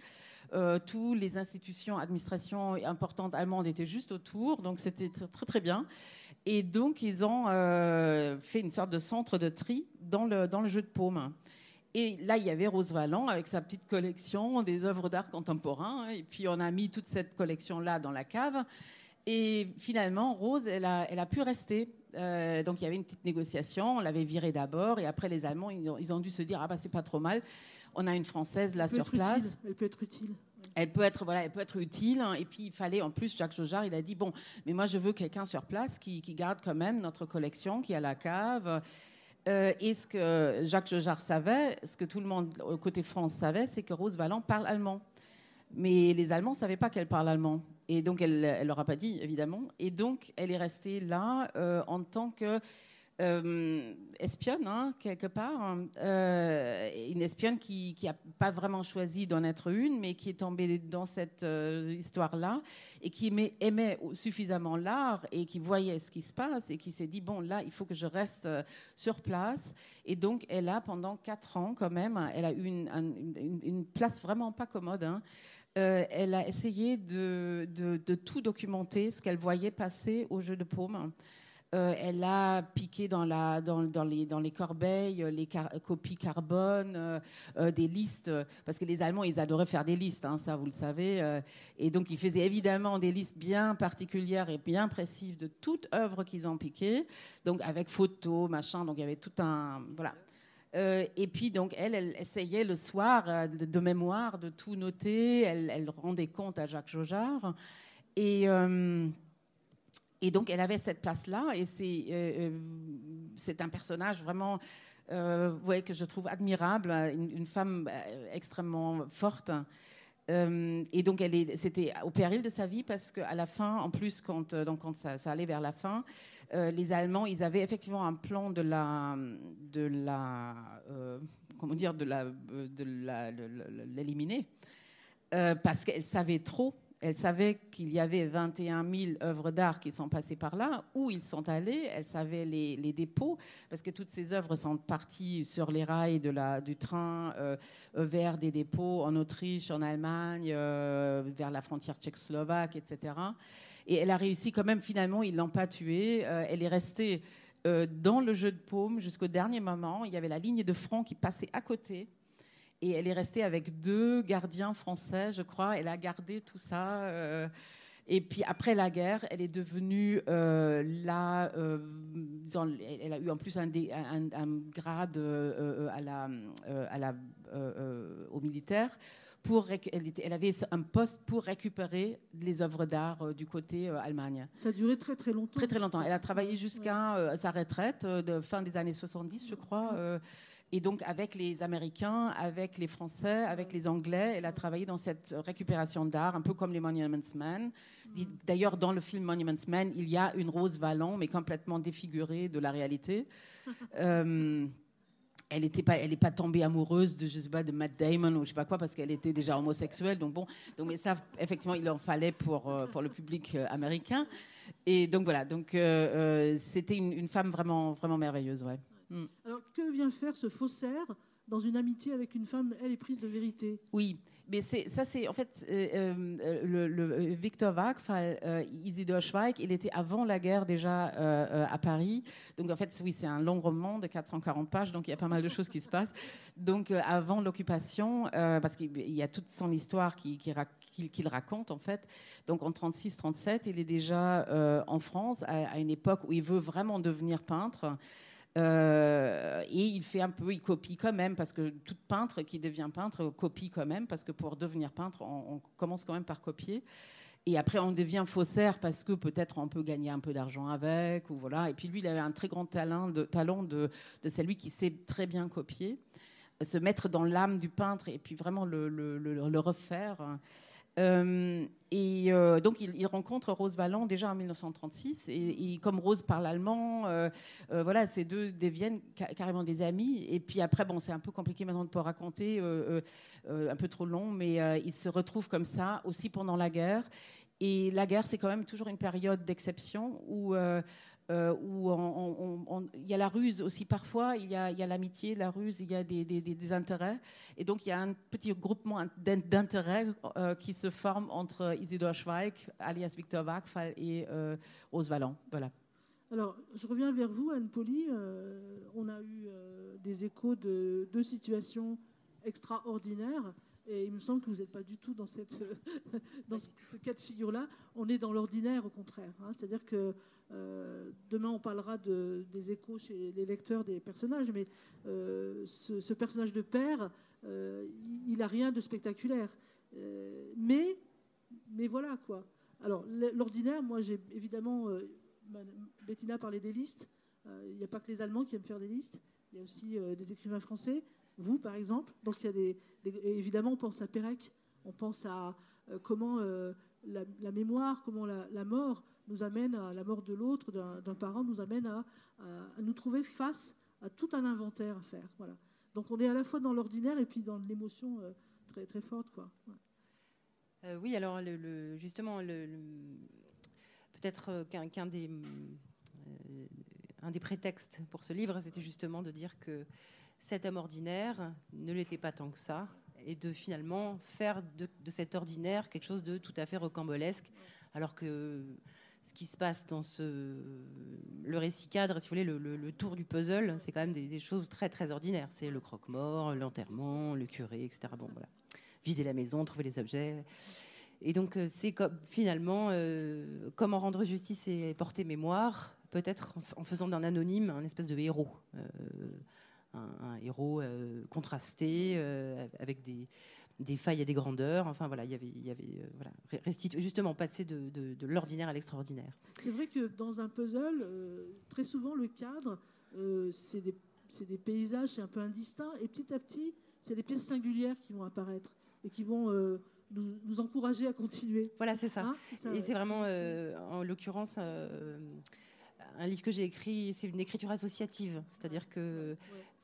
Euh, toutes les institutions, administrations importantes allemandes étaient juste autour, donc c'était très, très bien. Et donc, ils ont euh, fait une sorte de centre de tri dans le, dans le jeu de paume. Et là, il y avait Rose Valland avec sa petite collection des œuvres d'art contemporain. Et puis, on a mis toute cette collection-là dans la cave. Et finalement, Rose, elle a, elle a pu rester. Euh, donc, il y avait une petite négociation. On l'avait virée d'abord. Et après, les Allemands, ils ont, ils ont dû se dire Ah, bah, c'est pas trop mal on a une française là sur place. Elle peut être utile. Elle peut être, voilà, elle peut être utile. Hein. Et puis, il fallait, en plus, Jacques Jojard, il a dit, bon, mais moi, je veux quelqu'un sur place qui, garde quand même notre collection, qui a la cave. Euh, et ce que Jacques Jojard savait, ce que tout le monde, côté France, savait, c'est que Rose Valland parle allemand. Mais les Allemands ne savaient pas qu'elle parle allemand. Et donc, elle ne leur a pas dit, évidemment. Et donc, elle est restée là euh, en tant que euh, espionne, hein, quelque part. Euh, une espionne qui n'a pas vraiment choisi d'en être une, mais qui est tombée dans cette histoire-là et qui aimait, suffisamment l'art et qui voyait ce qui se passe et qui s'est dit, bon, là, il faut que je reste sur place. Et donc, elle a, pendant quatre ans, quand même, elle a eu une, place vraiment pas commode. Hein. Elle a essayé de, tout documenter, ce qu'elle voyait passer au jeu de paume. Euh, elle a piqué dans, les, corbeilles euh, les copies carbone, euh, des listes, parce que les Allemands, ils adoraient faire des listes, hein, ça vous le savez. et donc, ils faisaient évidemment des listes bien particulières et bien précises de toute œuvre qu'ils ont piquée, donc avec photos, machin, donc il y avait tout un... Voilà. Et puis, donc, elle, elle essayait le soir, de, mémoire, de tout noter. Elle, rendait compte à Jacques Jojard. Et, et donc, elle avait cette place-là, et c'est euh, euh, un personnage vraiment euh, ouais, que je trouve admirable, une, femme extrêmement forte. Et donc, c'était au péril de sa vie parce qu'à la fin, en plus, quand, donc, quand ça, allait vers la fin, les Allemands, ils avaient effectivement un plan de la, de la, comment dire, de la, de l'éliminer parce qu'elle savait trop elle savait qu'il y avait 21 000 œuvres d'art qui sont passées par là, où ils sont allés, elle savait les, dépôts, parce que toutes ces œuvres sont parties sur les rails du train euh, vers des dépôts en Autriche, en Allemagne, euh, vers la frontière tchécoslovaque, etc. Et elle a réussi quand même, finalement, ils ne l'ont pas tuée, euh, elle est restée dans le jeu de paume jusqu'au dernier moment. Il y avait la ligne de front qui passait à côté. Et elle est restée avec deux gardiens français, je crois. Elle a gardé tout ça. Euh, et puis après la guerre, elle est devenue euh, là. Euh, elle a eu en plus un, un, grade à la, à la, au militaire. Pour, elle, elle, avait un poste pour récupérer les œuvres d'art du côté Allemagne. Ça a duré très très longtemps. Très très longtemps. Elle a travaillé jusqu'à sa retraite de fin des années 70, je crois. Et donc, avec les Américains, avec les Français, avec les Anglais, elle a travaillé dans cette récupération d'art, un peu comme les Monuments Men. D'ailleurs, dans le film Monuments Men, il y a une Rose Valland, mais complètement défigurée de la réalité. Euh, elle n'est pas, elle pas tombée amoureuse de, je sais pas, de Matt Damon ou je sais pas quoi, parce qu'elle était déjà homosexuelle. Donc bon, donc, mais ça, effectivement, il en fallait pour, euh, pour le public euh, américain. Et donc voilà, donc c'était une, une, femme vraiment, vraiment merveilleuse, ouais. Mm. Alors, que vient faire ce faussaire dans une amitié avec une femme, elle est prise de vérité? Oui, mais ça, c'est en fait euh, euh, le, le, Victor Wagfall, euh, Isidore Schweig, il était avant la guerre déjà à Paris. Donc en fait, oui, c'est un long roman de 440 pages, donc il y a pas mal de choses qui se passent. Donc avant l'occupation, parce qu'il y a toute son histoire qu'il qui, raconte en fait. Donc en 36-37, il est déjà en France à, à, une époque où il veut vraiment devenir peintre. Euh, et il fait un peu, il copie quand même, parce que tout peintre qui devient peintre copie quand même, parce que pour devenir peintre, on, commence quand même par copier. Et après, on devient faussaire parce que peut-être on peut gagner un peu d'argent avec, ou voilà. Et puis lui, il avait un très grand talent de, talent de, celui qui sait très bien copier, se mettre dans l'âme du peintre et puis vraiment le, refaire. Euh, et euh, donc, il, rencontre Rose Valland déjà en 1936. Et, comme Rose parle allemand, euh, voilà, ces deux deviennent carrément des amis. Et puis après, bon, c'est un peu compliqué maintenant de pouvoir raconter, un peu trop long, mais ils se retrouvent comme ça aussi pendant la guerre. Et la guerre, c'est quand même toujours une période d'exception où euh, où il y a la ruse aussi parfois, il y a, l'amitié, la ruse, il y a des, intérêts. Et donc il y a un petit groupement d'intérêts euh, qui se forme entre Isidore Schweig, alias Victor Wagfall, et euh, Rose Valland. Voilà. Alors, je reviens vers vous, Anne-Paulie. on a eu des échos de deux situations extraordinaires. Et il me semble que vous n'êtes pas du tout dans, ce, cas de figure-là. On est dans l'ordinaire, au contraire. Hein. C'est-à-dire que euh, demain, on parlera de, des échos chez les lecteurs des personnages, mais euh, ce, personnage de père, euh, il n'a rien de spectaculaire. mais, mais voilà quoi. Alors, l'ordinaire, moi, j'ai évidemment. Bettina parlait des listes. Il n'y a pas que les Allemands qui aiment faire des listes. Il y a aussi des écrivains français. Vous, par exemple. Donc, il y a des, évidemment, on pense à Pérec. On pense à comment la, mémoire, comment la mort nous amène à la mort de l'autre, d'un parent, nous amène à, nous trouver face à tout un inventaire à faire. Voilà. Donc on est à la fois dans l'ordinaire et puis dans l'émotion euh, très, très forte. Quoi. Euh, oui, alors justement, peut-être euh, qu'un des, un des prétextes pour ce livre, c'était justement de dire que cet homme ordinaire ne l'était pas tant que ça, et de finalement faire de, cet ordinaire quelque chose de tout à fait rocambolesque, alors que ce qui se passe dans ce, le récit cadre, si vous voulez, le, tour du puzzle, c'est quand même des, choses très très ordinaires. C'est le croque-mort, l'enterrement, le curé, etc. Bon, voilà. Vider la maison, trouver les objets. Et donc, euh, c'est finalement euh, comment rendre justice et porter mémoire, peut-être en, faisant d'un anonyme un espèce de héros. Euh, un, héros contrasté, avec des, des failles et des grandeurs. Enfin voilà, il y avait, il y avait euh, voilà, justement passer de, de, l'ordinaire à l'extraordinaire. C'est vrai que dans un puzzle, euh, très souvent le cadre, euh, c'est des, des, paysages, c'est un peu indistinct, et petit à petit, c'est des pièces singulières qui vont apparaître et qui vont nous, nous, encourager à continuer. Voilà, c'est ça. Hein, et c'est vraiment, en l'occurrence un livre que j'ai écrit, c'est une écriture associative, c'est-à-dire que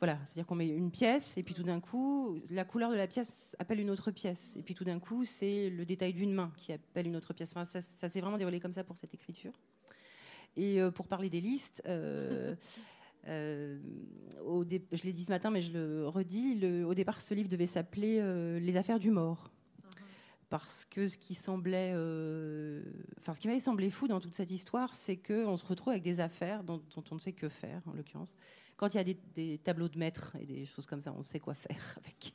voilà, c'est-à-dire qu'on met une pièce et puis tout d'un coup, la couleur de la pièce appelle une autre pièce et puis tout d'un coup, c'est le détail d'une main qui appelle une autre pièce. Enfin, ça, s'est vraiment déroulé comme ça pour cette écriture. Et euh, pour parler des listes. Euh, euh, au je l'ai dit ce matin, mais je le redis. Le, au départ, ce livre devait s'appeler Les affaires du mort parce que ce qui semblait, euh, enfin ce qui m'avait semblé fou dans toute cette histoire, c'est qu'on se retrouve avec des affaires dont, on ne sait que faire, en l'occurrence. Quand il y a des, tableaux de maître et des choses comme ça, on sait quoi faire avec.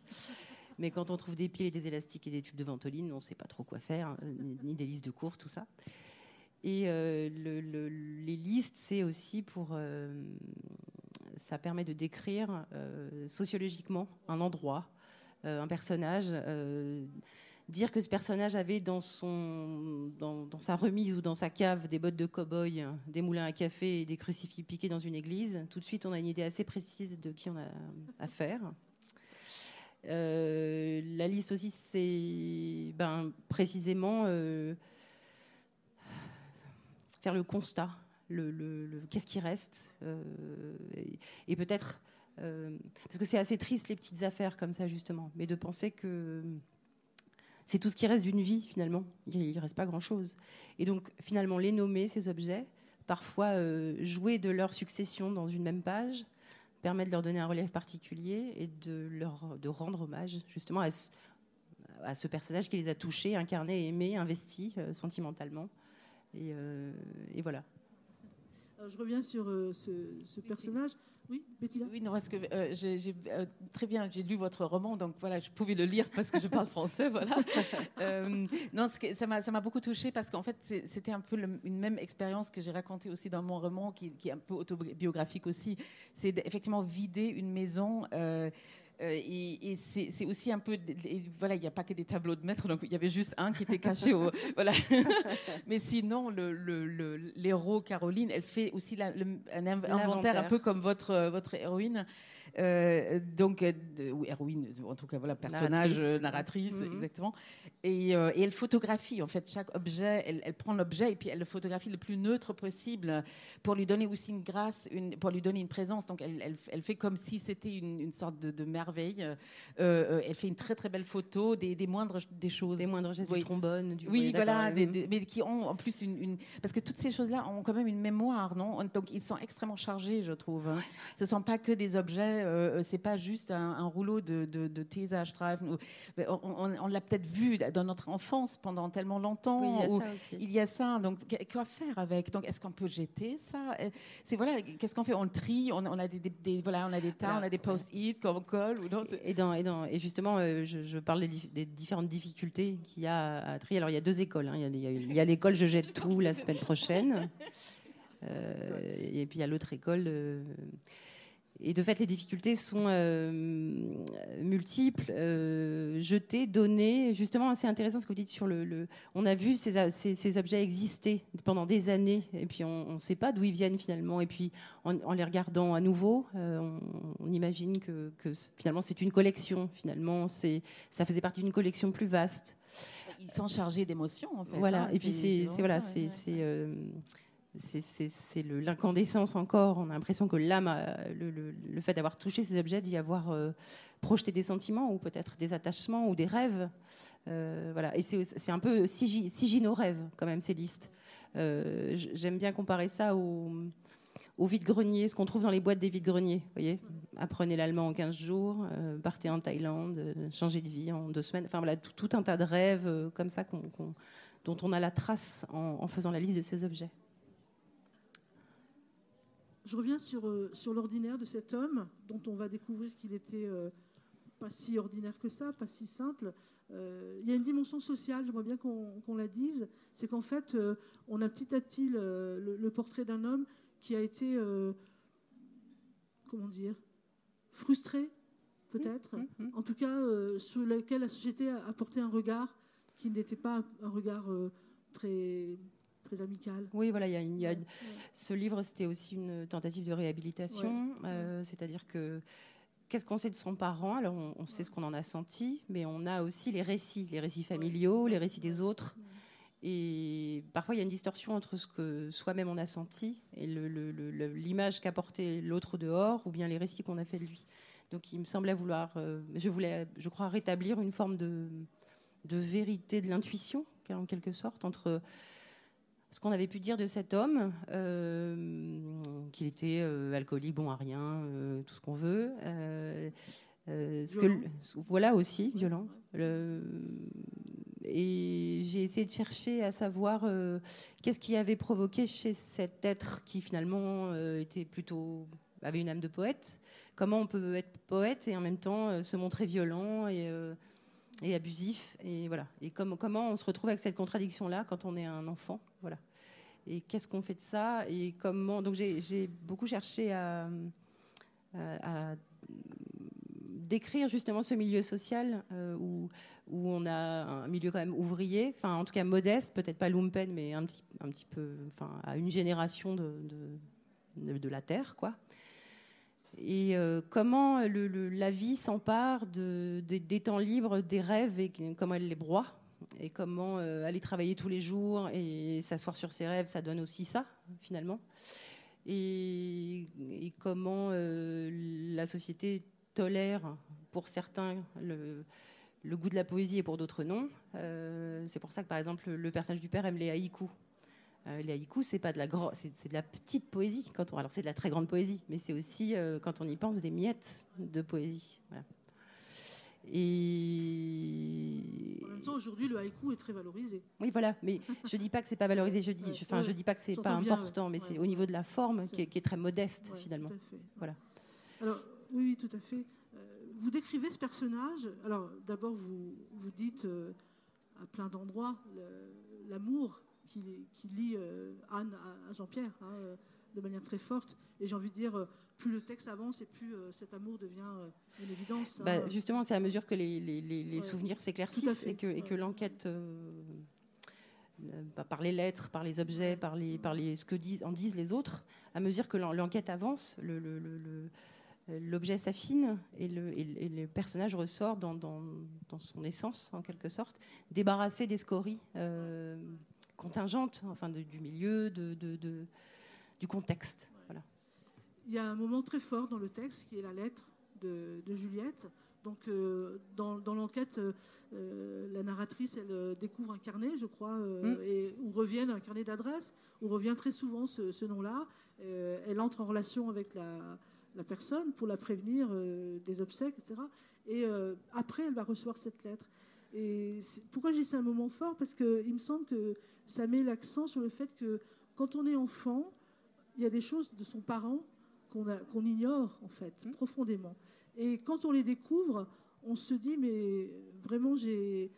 Mais quand on trouve des pieds, des élastiques et des tubes de ventoline, on ne sait pas trop quoi faire, euh, ni, des listes de courses, tout ça. Et euh, les listes, c'est aussi pour. ça permet de décrire sociologiquement un endroit, un personnage dire que ce personnage avait dans, son, dans, sa remise ou dans sa cave des bottes de cow-boy, des moulins à café et des crucifix piqués dans une église, tout de suite on a une idée assez précise de qui on a affaire. Euh, la liste aussi, c'est ben, précisément euh, faire le constat, le, qu'est-ce qui reste, euh, et, peut-être, parce que c'est assez triste les petites affaires comme ça justement, mais de penser que c'est tout ce qui reste d'une vie finalement. Il ne reste pas grand-chose. Et donc finalement, les nommer, ces objets, parfois euh, jouer de leur succession dans une même page, permet de leur donner un relief particulier et de leur de rendre hommage justement à ce, personnage qui les a touchés, incarnés, aimés, investis euh, sentimentalement. Euh, et, voilà. je reviens sur ce, personnage. Oui, Betty Oui, non, parce que euh, j'ai euh, très bien, j'ai lu votre roman, donc voilà, je pouvais le lire parce que je parle français, voilà. Euh, non, ça m'a beaucoup touché parce qu'en fait, c'était un peu une même expérience que j'ai racontée aussi dans mon roman, qui, qui, est un peu autobiographique aussi. C'est effectivement vider une maison. Euh, et, c'est aussi un peu, voilà, il n'y a pas que des tableaux de maître, donc il y avait juste un qui était caché. Au, voilà. Mais sinon, l'héros le, Caroline, elle fait aussi un inventaire un peu comme votre, votre héroïne. Euh, donc, euh, héroïne, en tout cas, voilà, personnage, narratrice, narratrice mhm. exactement. Et, et, elle photographie, en fait, chaque objet, elle, prend l'objet et puis elle le photographie le plus neutre possible pour lui donner aussi une grâce, une, pour lui donner une présence. Donc, elle, elle, fait comme si c'était une, sorte de, merveille. elle fait une très, très belle photo des, des moindres des choses. Des moindres gestes du trombone. Du... Oui, voilà, mais qui ont en plus une, Parce que toutes ces choses-là ont quand même une mémoire, non? Donc, ils sont extrêmement chargés, je trouve. Ce ne sont pas que des objets euh, euh, c'est pas juste un, rouleau de, de, de On, l'a peut-être vu dans notre enfance pendant tellement longtemps. il y a ça aussi. Il y a ça. Donc, quoi faire avec? Donc, est-ce qu'on peut jeter ça? C'est voilà, qu'est-ce qu'on fait? On le trie. On, a des, voilà, on a des tas, on a des post-it qu'on colle ou non Et, dans, et, dans, et justement, euh, je, parle des, différentes difficultés qu'il y a à trier. Alors, il y a deux écoles. Hein. Il y a, l'école Je jette tout la semaine prochaine. et puis il y a l'autre école et de fait, les difficultés sont euh, multiples. Euh, jeter, donner. Justement, c'est intéressant ce que vous dites sur le. on a vu ces, ces, objets exister pendant des années, et puis on ne sait pas d'où ils viennent finalement. Et puis, en, les regardant à nouveau, euh, on, imagine que, que finalement c'est une collection. Finalement, c'est ça faisait partie d'une collection plus vaste. Ils sont chargés d'émotions, en fait. Voilà. Hein, et puis c'est voilà, c'est c'est l'incandescence encore. On a l'impression que l'âme, le, fait d'avoir touché ces objets, d'y avoir euh, projeté des sentiments ou peut-être des attachements ou des rêves. Euh, voilà. Et c'est un peu sigino-rêve quand même ces listes. Euh, j'aime bien comparer ça au, au vide-grenier, ce qu'on trouve dans les boîtes des vides-greniers. Voyez Apprenez l'allemand en 15 jours, partez en Thaïlande, changez de vie en deux semaines. Enfin voilà, tout, un tas de rêves comme ça dont on a la trace en faisant la liste de ces objets. Je reviens sur, euh, sur l'ordinaire de cet homme, dont on va découvrir qu'il était euh, pas si ordinaire que ça, pas si simple. Euh, il y a une dimension sociale, j'aimerais bien qu'on la dise, c'est qu'en fait, on a petit à petit le, portrait d'un homme qui a été, comment dire, frustré, peut-être, mmh, mmh, mmh. en tout cas, sur lequel la société a porté un regard qui n'était pas un regard très très. Oui, voilà, il y a, ce livre, c'était aussi une tentative de réhabilitation, euh, c'est-à-dire que qu'est-ce qu'on sait de son parent? Alors, on, sait ce qu'on en a senti, mais on a aussi les récits, les récits familiaux, les récits des autres. Et parfois, il y a une distorsion entre ce que soi-même on a senti et l'image qu'a porté l'autre dehors, ou bien les récits qu'on a fait de lui. Donc, il me semblait vouloir, euh, je voulais, je crois, rétablir une forme de, de vérité de l'intuition, en quelque sorte, entre ce qu'on avait pu dire de cet homme, euh, qu'il était euh, alcoolique, bon à rien, euh, tout ce qu'on veut. ce que, voilà aussi, violent. et j'ai essayé de chercher à savoir qu'est-ce qui avait provoqué chez cet être qui finalement était plutôt avait une âme de poète. Comment on peut être poète et en même temps se montrer violent et et abusif. Et voilà. Et comme, comment on se retrouve avec cette contradiction-là quand on est un enfant, voilà. Et qu'est-ce qu'on fait de ça Et comment Donc j'ai beaucoup cherché à, à, décrire justement ce milieu social euh, où, où on a un milieu quand même ouvrier, enfin en tout cas modeste, peut-être pas lumpen, mais un petit, un petit peu, enfin à une génération de, de la terre, quoi et euh, comment la vie s'empare de, des temps libres, des rêves et comment elle les broie et comment euh, aller travailler tous les jours et s'asseoir sur ses rêves, ça donne aussi ça finalement. Et, comment euh, la société tolère pour certains le, goût de la poésie et pour d'autres non. c'est pour ça que par exemple le personnage du père aime les haïkus. Euh, les haïkus, c'est pas de la c'est de la petite poésie. Quand on, alors c'est de la très grande poésie, mais c'est aussi, euh, quand on y pense, des miettes de poésie. Et en même temps, aujourd'hui, le haïku est très valorisé. Oui, voilà. Mais je dis pas que c'est pas valorisé. Je dis, enfin, je dis pas que c'est pas important, mais c'est au niveau de la forme qui est, très modeste finalement. Voilà. Alors oui, tout à fait. Euh, vous décrivez ce personnage. Alors d'abord, vous vous dites à plein d'endroits l'amour qui, qui lie euh, Anne à, Jean-Pierre hein, euh, de manière très forte. Et j'ai envie de dire, euh, plus le texte avance et plus cet amour devient une évidence. Bah, hein. Justement, c'est à mesure que les, les, les souvenirs s'éclaircissent et que, et que l'enquête, bah, par les lettres, par les objets, par, les, par les, ce que disent, en disent les autres, à mesure que l'enquête avance, le, le, le l'objet s'affine et le, personnage ressort dans, son essence, en quelque sorte, débarrassé des scories contingentes, enfin du milieu, de, du contexte. Voilà. Il y a un moment très fort dans le texte qui est la lettre de, Juliette. Donc, euh, dans, l'enquête, euh, euh, la narratrice, elle découvre un carnet, je crois, mm. et, où revient un carnet d'adresse, où revient très souvent ce, nom-là. elle entre en relation avec la, personne pour la prévenir des obsèques, etc. Et après, elle va recevoir cette lettre. Et pourquoi je dis c'est un moment fort? Parce qu'il me semble que ça met l'accent sur le fait que quand on est enfant, il y a des choses de son parent qu'on ignore, en fait, mmh. profondément. Et quand on les découvre, on se dit, mais vraiment, il,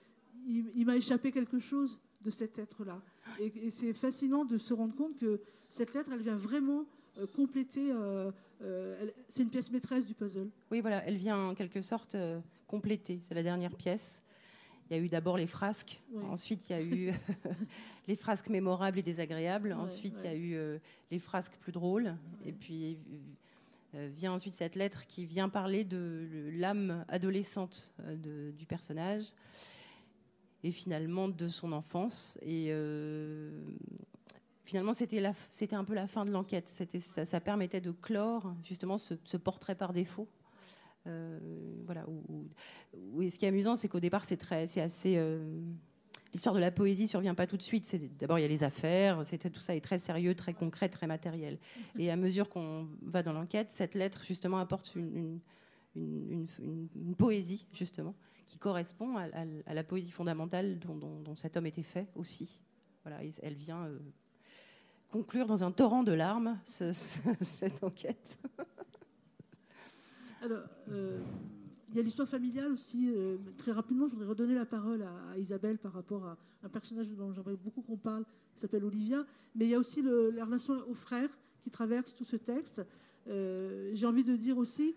il m'a échappé quelque chose de cet être-là. Et, c'est fascinant de se rendre compte que cette lettre, elle vient vraiment euh, compléter. Euh, euh, c'est une pièce maîtresse du puzzle. Oui, voilà, elle vient en quelque sorte compléter. C'est la dernière pièce. Il y a eu d'abord les frasques, ensuite il y a eu les frasques mémorables et désagréables, ensuite il y a eu euh, les frasques plus drôles, et puis euh, vient ensuite cette lettre qui vient parler de l'âme adolescente euh, du personnage, et finalement de son enfance. Et finalement, c'était un peu la fin de l'enquête. Ça, ça, permettait de clore justement ce portrait par défaut. Voilà. et ce qui est amusant, c'est qu'au départ, c'est assez. L'histoire de la poésie survient pas tout de suite. D'abord il y a les affaires, tout ça est très sérieux, très concret, très matériel. Et à mesure qu'on va dans l'enquête, cette lettre justement apporte une, poésie justement qui correspond à, la poésie fondamentale dont, cet homme était fait aussi. Voilà, elle vient euh, conclure dans un torrent de larmes cette enquête. Alors, euh, il y a l'histoire familiale aussi. Euh, très rapidement, je voudrais redonner la parole à, Isabelle par rapport à un personnage dont j'aimerais beaucoup qu'on parle, qui s'appelle Olivia. Mais il y a aussi la relation aux frères qui traverse tout ce texte. Euh, j'ai envie de dire aussi,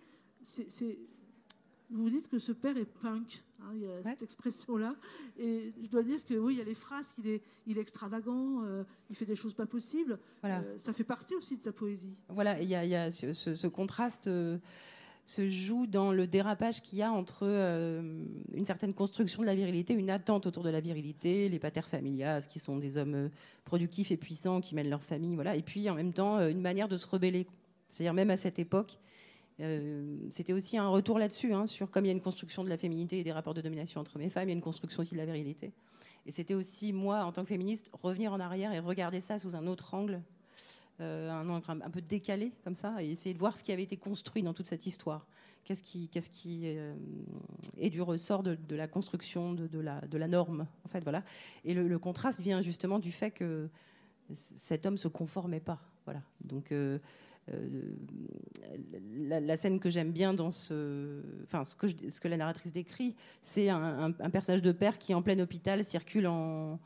vous dites que ce père est punk. Hein, il y a cette expression-là. Et je dois dire que oui, il y a les phrases qu'il est, il est extravagant, il fait des choses pas possibles. Voilà. ça fait partie aussi de sa poésie. Voilà, il y a, ce, ce, contraste se joue dans le dérapage qu'il y a entre euh, une certaine construction de la virilité, une attente autour de la virilité, les pater familias, qui sont des hommes euh, productifs et puissants qui mènent leur famille, voilà, et puis en même temps euh, une manière de se rebeller. C'est-à-dire même à cette époque, c'était aussi un retour là-dessus, hein, sur comme il y a une construction de la féminité et des rapports de domination entre mes femmes, il y a une construction aussi de la virilité. Et c'était aussi moi, en tant que féministe, revenir en arrière et regarder ça sous un autre angle un angle un peu décalé comme ça, et essayer de voir ce qui avait été construit dans toute cette histoire. Qu'est-ce qui, qu'est-ce qui euh, est du ressort de, la construction de, la, de, la, norme, en fait, voilà. Et le, contraste vient justement du fait que cet homme se conformait pas, voilà. Donc euh, la, scène que j'aime bien dans ce, enfin ce que, ce que la narratrice décrit, c'est un, un, personnage de père qui en plein hôpital circule en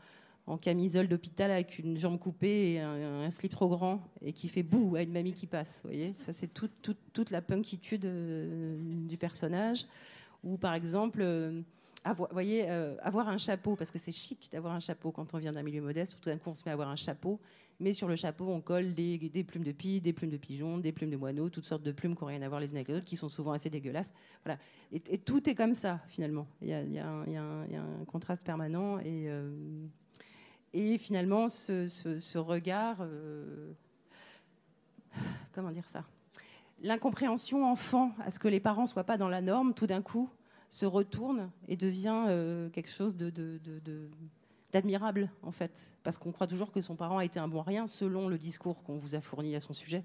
en camisole d'hôpital avec une jambe coupée et un, slip trop grand et qui fait bouh à une mamie qui passe. Vous voyez, ça c'est toute la punkitude euh, du personnage. Ou par exemple, euh, avoir, voyez, euh, avoir un chapeau, parce que c'est chic d'avoir un chapeau quand on vient d'un milieu modeste. Tout d'un coup, on se met à avoir un chapeau, mais sur le chapeau, on colle des, plumes de pie, des plumes de pigeons, des plumes de moineaux, toutes sortes de plumes qui n'ont rien à voir les unes avec les autres, qui sont souvent assez dégueulasses. Voilà. Et, tout est comme ça, finalement. Il y a, un contraste permanent et et finalement, ce, regard, euh, comment dire ça? L'incompréhension enfant à ce que les parents soient pas dans la norme, tout d'un coup, se retourne et devient euh, quelque chose de, d'admirable, en fait. Parce qu'on croit toujours que son parent a été un bon rien, selon le discours qu'on vous a fourni à son sujet,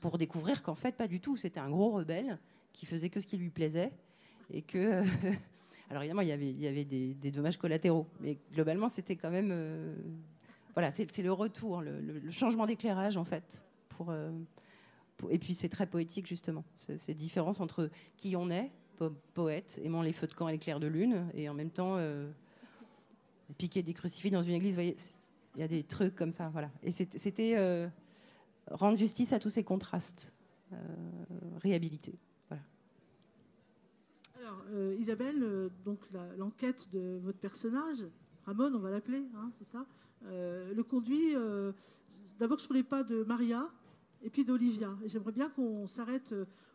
pour découvrir qu'en fait, pas du tout. C'était un gros rebelle qui faisait que ce qui lui plaisait et que alors évidemment, il y avait, il y avait des, dommages collatéraux, mais globalement, c'était quand même... Euh, voilà, c'est le retour, le, changement d'éclairage, en fait. Euh, et puis c'est très poétique, justement. Ces différences entre qui on est, poète, aimant les feux de camp et les clairs de lune, et en même temps euh, piquer des crucifix dans une église. Vous voyez, il y a des trucs comme ça, voilà. Et c'était rendre justice à tous ces contrastes, réhabiliter. Euh, Isabelle, euh, donc l'enquête de votre personnage, Ramon, on va l'appeler, hein, c'est ça, euh, le conduit d'abord sur les pas de Maria, et puis d'Olivia. J'aimerais bien qu'on s'arrête,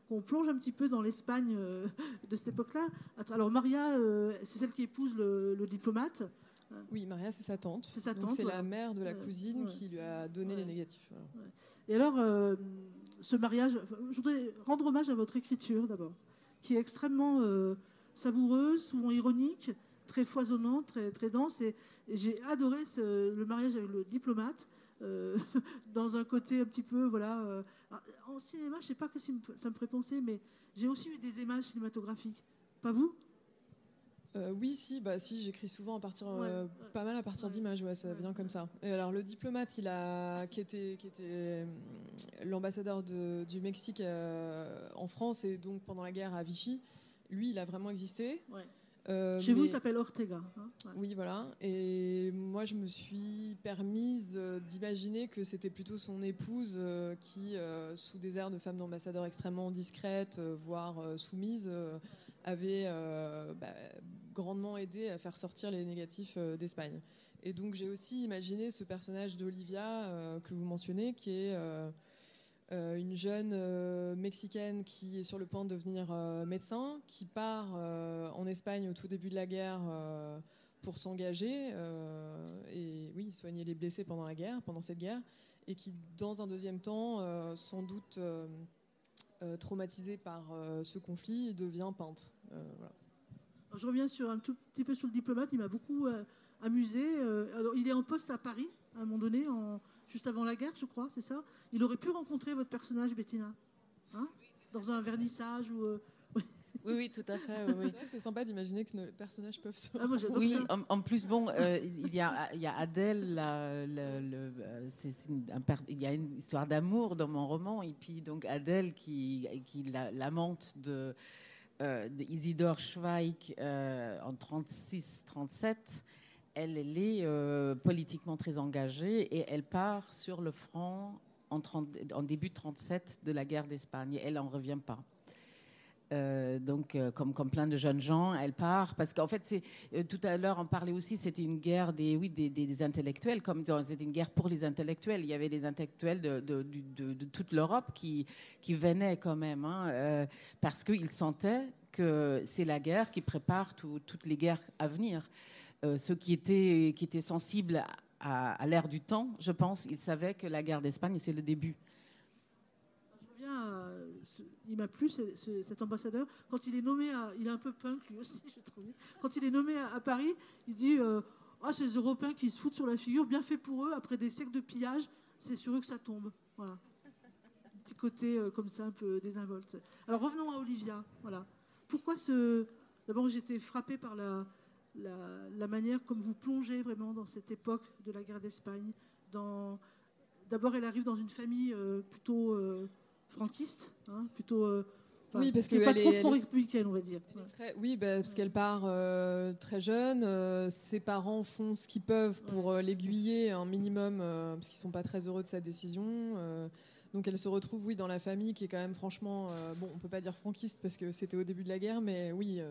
qu'on plonge un petit peu dans l'Espagne de cette époque-là. Alors Maria, c'est celle qui épouse le, diplomate. Oui, Maria, c'est sa tante. C'est sa tante. C'est la mère de la cousine qui lui a donné les négatifs. Et alors, ce mariage, je voudrais rendre hommage à votre écriture d'abord, qui est extrêmement savoureuse, souvent ironique, très foisonnante, très, très dense. Et, j'ai adoré le mariage avec le diplomate, euh, dans un côté un petit peu, voilà. Euh, en cinéma, je ne sais pas que ça me ferait penser, mais j'ai aussi eu des images cinématographiques. Pas vous euh, oui, si, bah si, j'écris souvent à partir, pas mal à partir d'images, ouais, ça vient comme ça. Et alors le diplomate, il a, qui était, qui était l'ambassadeur du Mexique en France et donc pendant la guerre à Vichy, lui, il a vraiment existé. Euh, Chez vous, il s'appelle Ortega. Hein, oui, voilà. Et moi, je me suis permise euh, d'imaginer que c'était plutôt son épouse euh, qui, sous des airs de femme d'ambassadeur extrêmement discrète, voire soumise, avait bah, grandement aidé à faire sortir les négatifs d'Espagne. Et donc, j'ai aussi imaginé ce personnage d'Olivia que vous mentionnez, qui est euh, une jeune euh, mexicaine qui est sur le point de devenir euh, médecin, qui part en Espagne au tout début de la guerre pour s'engager et oui soigner les blessés pendant la guerre, pendant cette guerre, et qui dans un deuxième temps, sans doute traumatisée par ce conflit, devient peintre. Je reviens sur un tout petit peu sur le diplomate. Il m'a beaucoup amusé. alors, il est en poste à Paris à un moment donné en juste avant la guerre, je crois, c'est ça? Il aurait pu rencontrer votre personnage, Bettina hein? Dans un vernissage ou. Euh, oui, oui, tout à fait. C'est sympa d'imaginer que nos personnages peuvent se. Ah, oui, en, plus, bon, euh, il, y a, il y a Adèle, le, il y a une histoire d'amour dans mon roman, et puis donc Adèle qui, qui l'amante de, euh, Isidore Schweik en 36-37 elle, est euh, politiquement très engagée et elle part sur le front en, en début 37 de la guerre d'Espagne. Elle n'en revient pas. Euh, donc, euh, comme, plein de jeunes gens, elle part parce qu'en fait, c'est, tout à l'heure on parlait aussi, c'était une guerre des, oui, des, intellectuels, comme c'était une guerre pour les intellectuels. Il y avait des intellectuels de, toute l'Europe qui, venaient quand même, hein, parce qu'ils sentaient que c'est la guerre qui prépare toutes les guerres à venir. Euh, ceux qui étaient, sensibles à, l'ère du temps, je pense, ils savaient que la guerre d'Espagne, c'est le début. Je reviens il m'a plu cet ambassadeur. Quand il est nommé, à, il est un peu punk lui aussi, j'ai trouvé. Quand il est nommé à, Paris, il dit euh, Ah, ces Européens qui se foutent sur la figure, bien fait pour eux, après des siècles de pillage, c'est sur eux que ça tombe. Voilà. Un petit côté euh, comme ça, un peu désinvolte. Alors revenons à Olivia. Voilà. Pourquoi ce. D'abord, j'étais frappée par la, la, manière comme vous plongez vraiment dans cette époque de la guerre d'Espagne. D'abord, elle arrive dans une famille euh, plutôt euh, franquiste, hein, plutôt. Euh, oui, parce qu'elle pas trop pro-républicaine, on va dire. oui, bah, parce qu'elle part très jeune. ses parents font ce qu'ils peuvent pour l'aiguiller un minimum, parce qu'ils sont pas très heureux de sa décision. donc elle se retrouve, oui, dans la famille qui est quand même, franchement, bon, on peut pas dire franquiste parce que c'était au début de la guerre, mais oui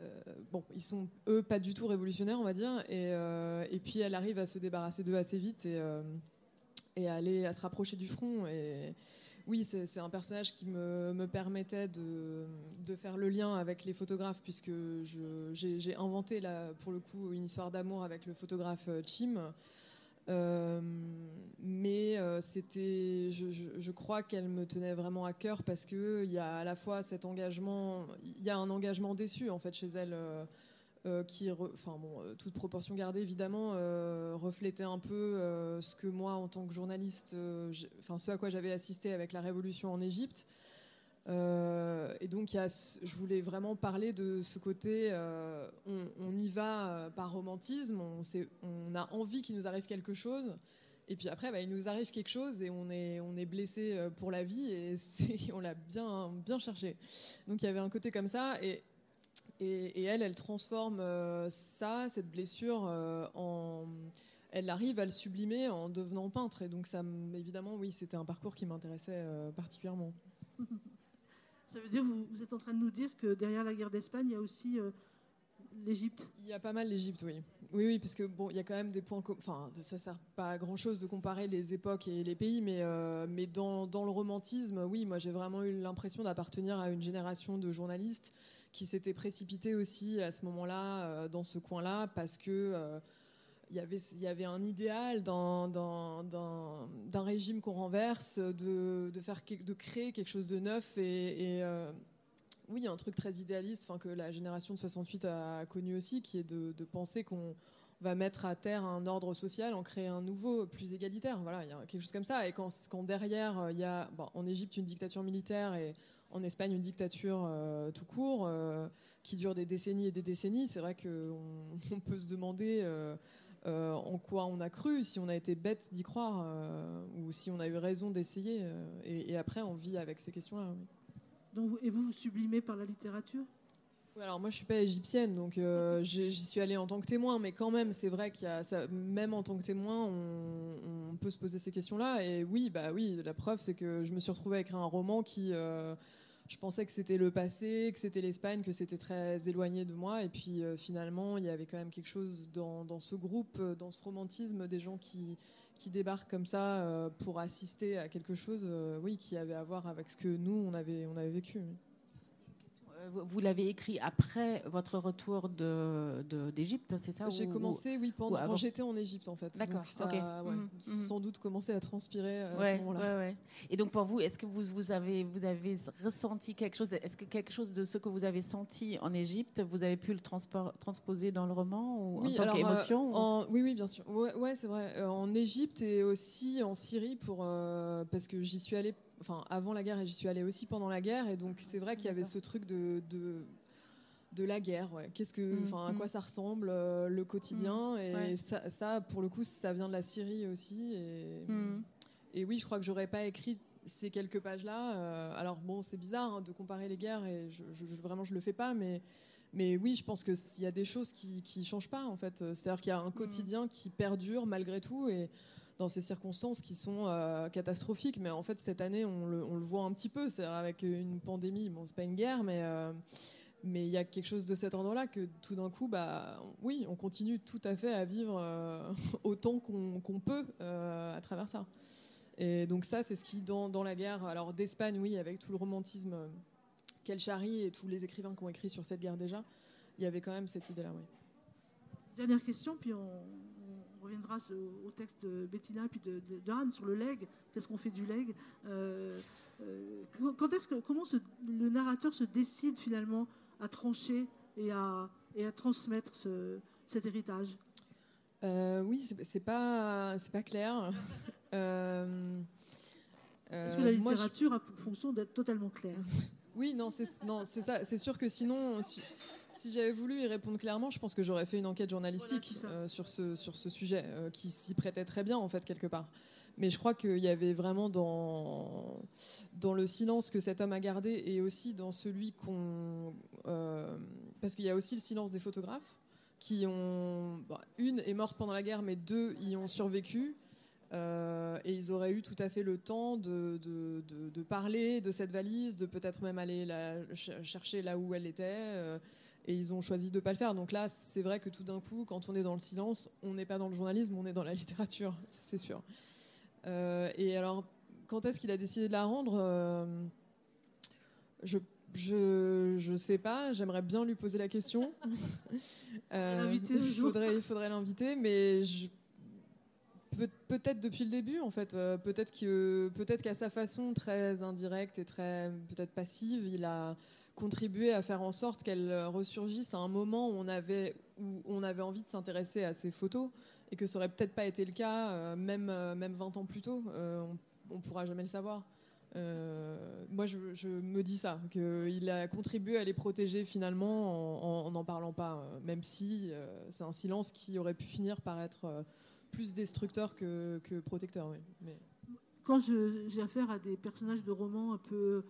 euh, bon, ils sont eux pas du tout révolutionnaires, on va dire, et, euh, et puis elle arrive à se débarrasser d'eux assez vite et, euh, et à aller à se rapprocher du front. Et oui, c'est un personnage qui me, me permettait de, faire le lien avec les photographes, puisque j'ai inventé pour le coup une histoire d'amour avec le photographe Chim. Euh, mais euh, c'était, je, crois qu'elle me tenait vraiment à cœur parce que il y a à la fois cet engagement, il y a un engagement déçu en fait chez elle. Euh, qui, enfin bon, toute proportion gardée évidemment, reflétait un peu ce que moi, en tant que journaliste, enfin ce à quoi j'avais assisté avec la révolution en Égypte, euh, et donc, je voulais vraiment parler de ce côté, euh, on, y va euh, par romantisme, on, on, a envie qu'il nous arrive quelque chose, et puis après, bah, il nous arrive quelque chose et on est, on est blessé pour la vie, et on l'a bien, bien cherché. Donc, il y avait un côté comme ça, et, et, elle, elle transforme ça, cette blessure, en elle arrive à le sublimer en devenant peintre. Et donc, ça, évidemment, oui, c'était un parcours qui m'intéressait particulièrement. Ça veut dire, vous, vous êtes en train de nous dire que derrière la guerre d'Espagne, il y a aussi euh, l'Égypte Il y a pas mal l'Égypte, oui. Oui, oui, parce que bon, il y a quand même des points. Enfin, ça sert pas à grand chose de comparer les époques et les pays, mais, euh, mais dans, dans, le romantisme, oui, moi j'ai vraiment eu l'impression d'appartenir à une génération de journalistes qui s'étaient précipités aussi à ce moment-là euh, dans ce coin-là parce que. Euh, il y, avait, un idéal d'un régime qu'on renverse, de, créer quelque chose de neuf et, et oui, il y a un truc très idéaliste que la génération de 68 a connu aussi, qui est de, penser qu'on va mettre à terre un ordre social, en créer un nouveau, plus égalitaire. Voilà, il y a quelque chose comme ça. Et quand, derrière, euh, il y a en Égypte une dictature militaire et en Espagne une dictature euh, tout court, euh, qui dure des décennies et des décennies, c'est vrai qu'on on peut se demander en quoi on a cru, si on a été bête d'y croire, ou si on a eu raison d'essayer. Et, après, on vit avec ces questions-là et vous, vous sublimez par la littérature? Alors moi je suis pas égyptienne, donc euh, j'y suis allée en tant que témoin, mais quand même c'est vrai qu'il y a ça, même en tant que témoin, on, peut se poser ces questions-là. Et oui, bah oui, la preuve c'est que je me suis retrouvée à écrire un roman qui, euh, je pensais que c'était le passé, que c'était l'Espagne, que c'était très éloigné de moi, et puis euh, finalement il y avait quand même quelque chose dans, dans, ce groupe, dans ce romantisme, des gens qui qui débarquent comme ça euh, pour assister à quelque chose, euh, oui, qui avait à voir avec ce que nous on avait, on avait vécu. Vous l'avez écrit après votre retour d'Égypte, de, c'est ça J'ai commencé, oui, pendant, quand j'étais en Égypte, en fait. D'accord. Ça a mmh, mmh. sans doute commencé à transpirer à ce moment-là. Ouais, Et donc, pour vous, est-ce que vous, vous, avez, vous avez ressenti quelque chose Est-ce que quelque chose de ce que vous avez senti en Égypte, vous avez pu le transposer dans le roman ou oui, en tant qu'émotion Oui, oui, bien sûr. Ouais, c'est vrai. Euh, en Égypte et aussi en Syrie, pour, euh, parce que j'y suis allée enfin avant la guerre et j'y suis allée aussi pendant la guerre et donc c'est vrai qu'il y avait ce truc de, de, la guerre. Qu'est-ce que, mm, enfin à quoi mm. ça ressemble euh, le quotidien mm, et ça, pour le coup ça vient de la Syrie aussi et, et oui je crois que j'aurais pas écrit ces quelques pages là. Euh, alors bon c'est bizarre hein, de comparer les guerres et je, vraiment je le fais pas mais mais oui, je pense qu'il y a des choses qui ne changent pas, en fait. C'est-à-dire qu'il y a un quotidien qui perdure malgré tout. Et dans ces circonstances qui sont euh, catastrophiques. Mais en fait, cette année, on le, voit un petit peu. C'est avec une pandémie, bon, c'est pas une guerre, mais euh, mais il y a quelque chose de cet ordre-là que tout d'un coup, bah, oui, on continue tout à fait à vivre euh, autant qu'on peut à travers ça. Et donc ça, c'est ce qui, dans, dans, la guerre, alors d'Espagne, oui, avec tout le romantisme qu'elle charrie et tous les écrivains qui ont écrit sur cette guerre déjà, il y avait quand même cette idée-là, oui. Dernière question, puis on, reviendra au texte de Bettina puis de, de, sur le leg. Qu'est-ce qu'on fait du leg euh, euh, Quand est-ce que comment le narrateur se décide finalement à trancher et à, et à transmettre ce, cet héritage? Euh, Oui, c'est pas c'est pas clair. Est-ce que la littérature a pour fonction d'être totalement claire Oui, non, c'est non, c'est ça. C'est sûr que sinon, si j'avais voulu y répondre clairement, je pense que j'aurais fait une enquête journalistique euh, sur, ce, sur ce sujet, euh, qui s'y prêtait très bien, en fait, quelque part. Mais je crois qu'il y avait vraiment dans, dans le silence que cet homme a gardé et aussi dans celui qu'on. Euh, parce qu'il y a aussi le silence des photographes, qui ont. Bah, une est morte pendant la guerre, mais deux y ont survécu. et ils auraient eu tout à fait le temps de, de, de, parler de cette valise, de peut-être même aller la chercher là où elle était et ils ont choisi de ne pas le faire. Donc là, c'est vrai que tout d'un coup, quand on est dans le silence, on n'est pas dans le journalisme, on est dans la littérature, c'est sûr. Euh, et alors, quand est-ce qu'il a décidé de la rendre euh, Je je je sais pas. J'aimerais bien lui poser la question. euh, il faudrait il faudrait l'inviter, mais peut-être depuis le début en fait. Peut-être que peut-être qu'à sa façon très indirecte et très peut-être passive, il a contribuer à faire en sorte qu'elle ressurgisse à un moment où on avait, où on avait envie de s'intéresser à ces photos et que ça aurait peut-être pas été le cas euh, même, euh, même 20 ans plus tôt. Euh, on, ne pourra jamais le savoir. moi, je, me dis ça, qu'il a contribué à les protéger finalement en n'en parlant pas, même si c'est un silence qui aurait pu finir par être plus destructeur que, que protecteur. Quand j'ai affaire à des personnages de romans un peu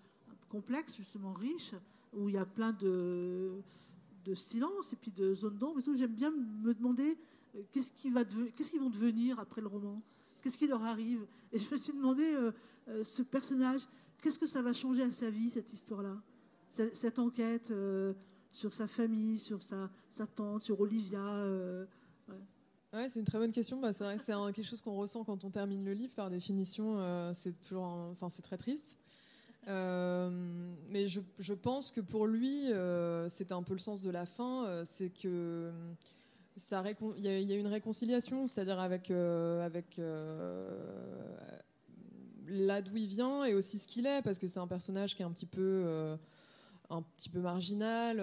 complexes, justement riches, où il y a plein de, silence et puis de zones d'ombre. J'aime bien me demander euh, qu'est-ce qu'ils qu vont devenir après le roman? Qu'est-ce qui leur arrive? Et je me suis demandé, euh, euh, ce personnage, qu'est-ce que ça va changer à sa vie, cette histoire-là? Cette, enquête sur sa famille, sur sa, sa tante, sur Olivia. Ouais. c'est une très bonne question. Bah, c'est quelque chose qu'on ressent quand on termine le livre. Par définition, c'est toujours, enfin, c'est très triste. Mais je, pense que pour lui, c'était un peu le sens de la fin. c'est que il y, a une réconciliation, c'est-à-dire avec, euh, avec euh, là d'où il vient et aussi ce qu'il est, parce que c'est un personnage qui est un petit peu, euh, un petit peu marginal,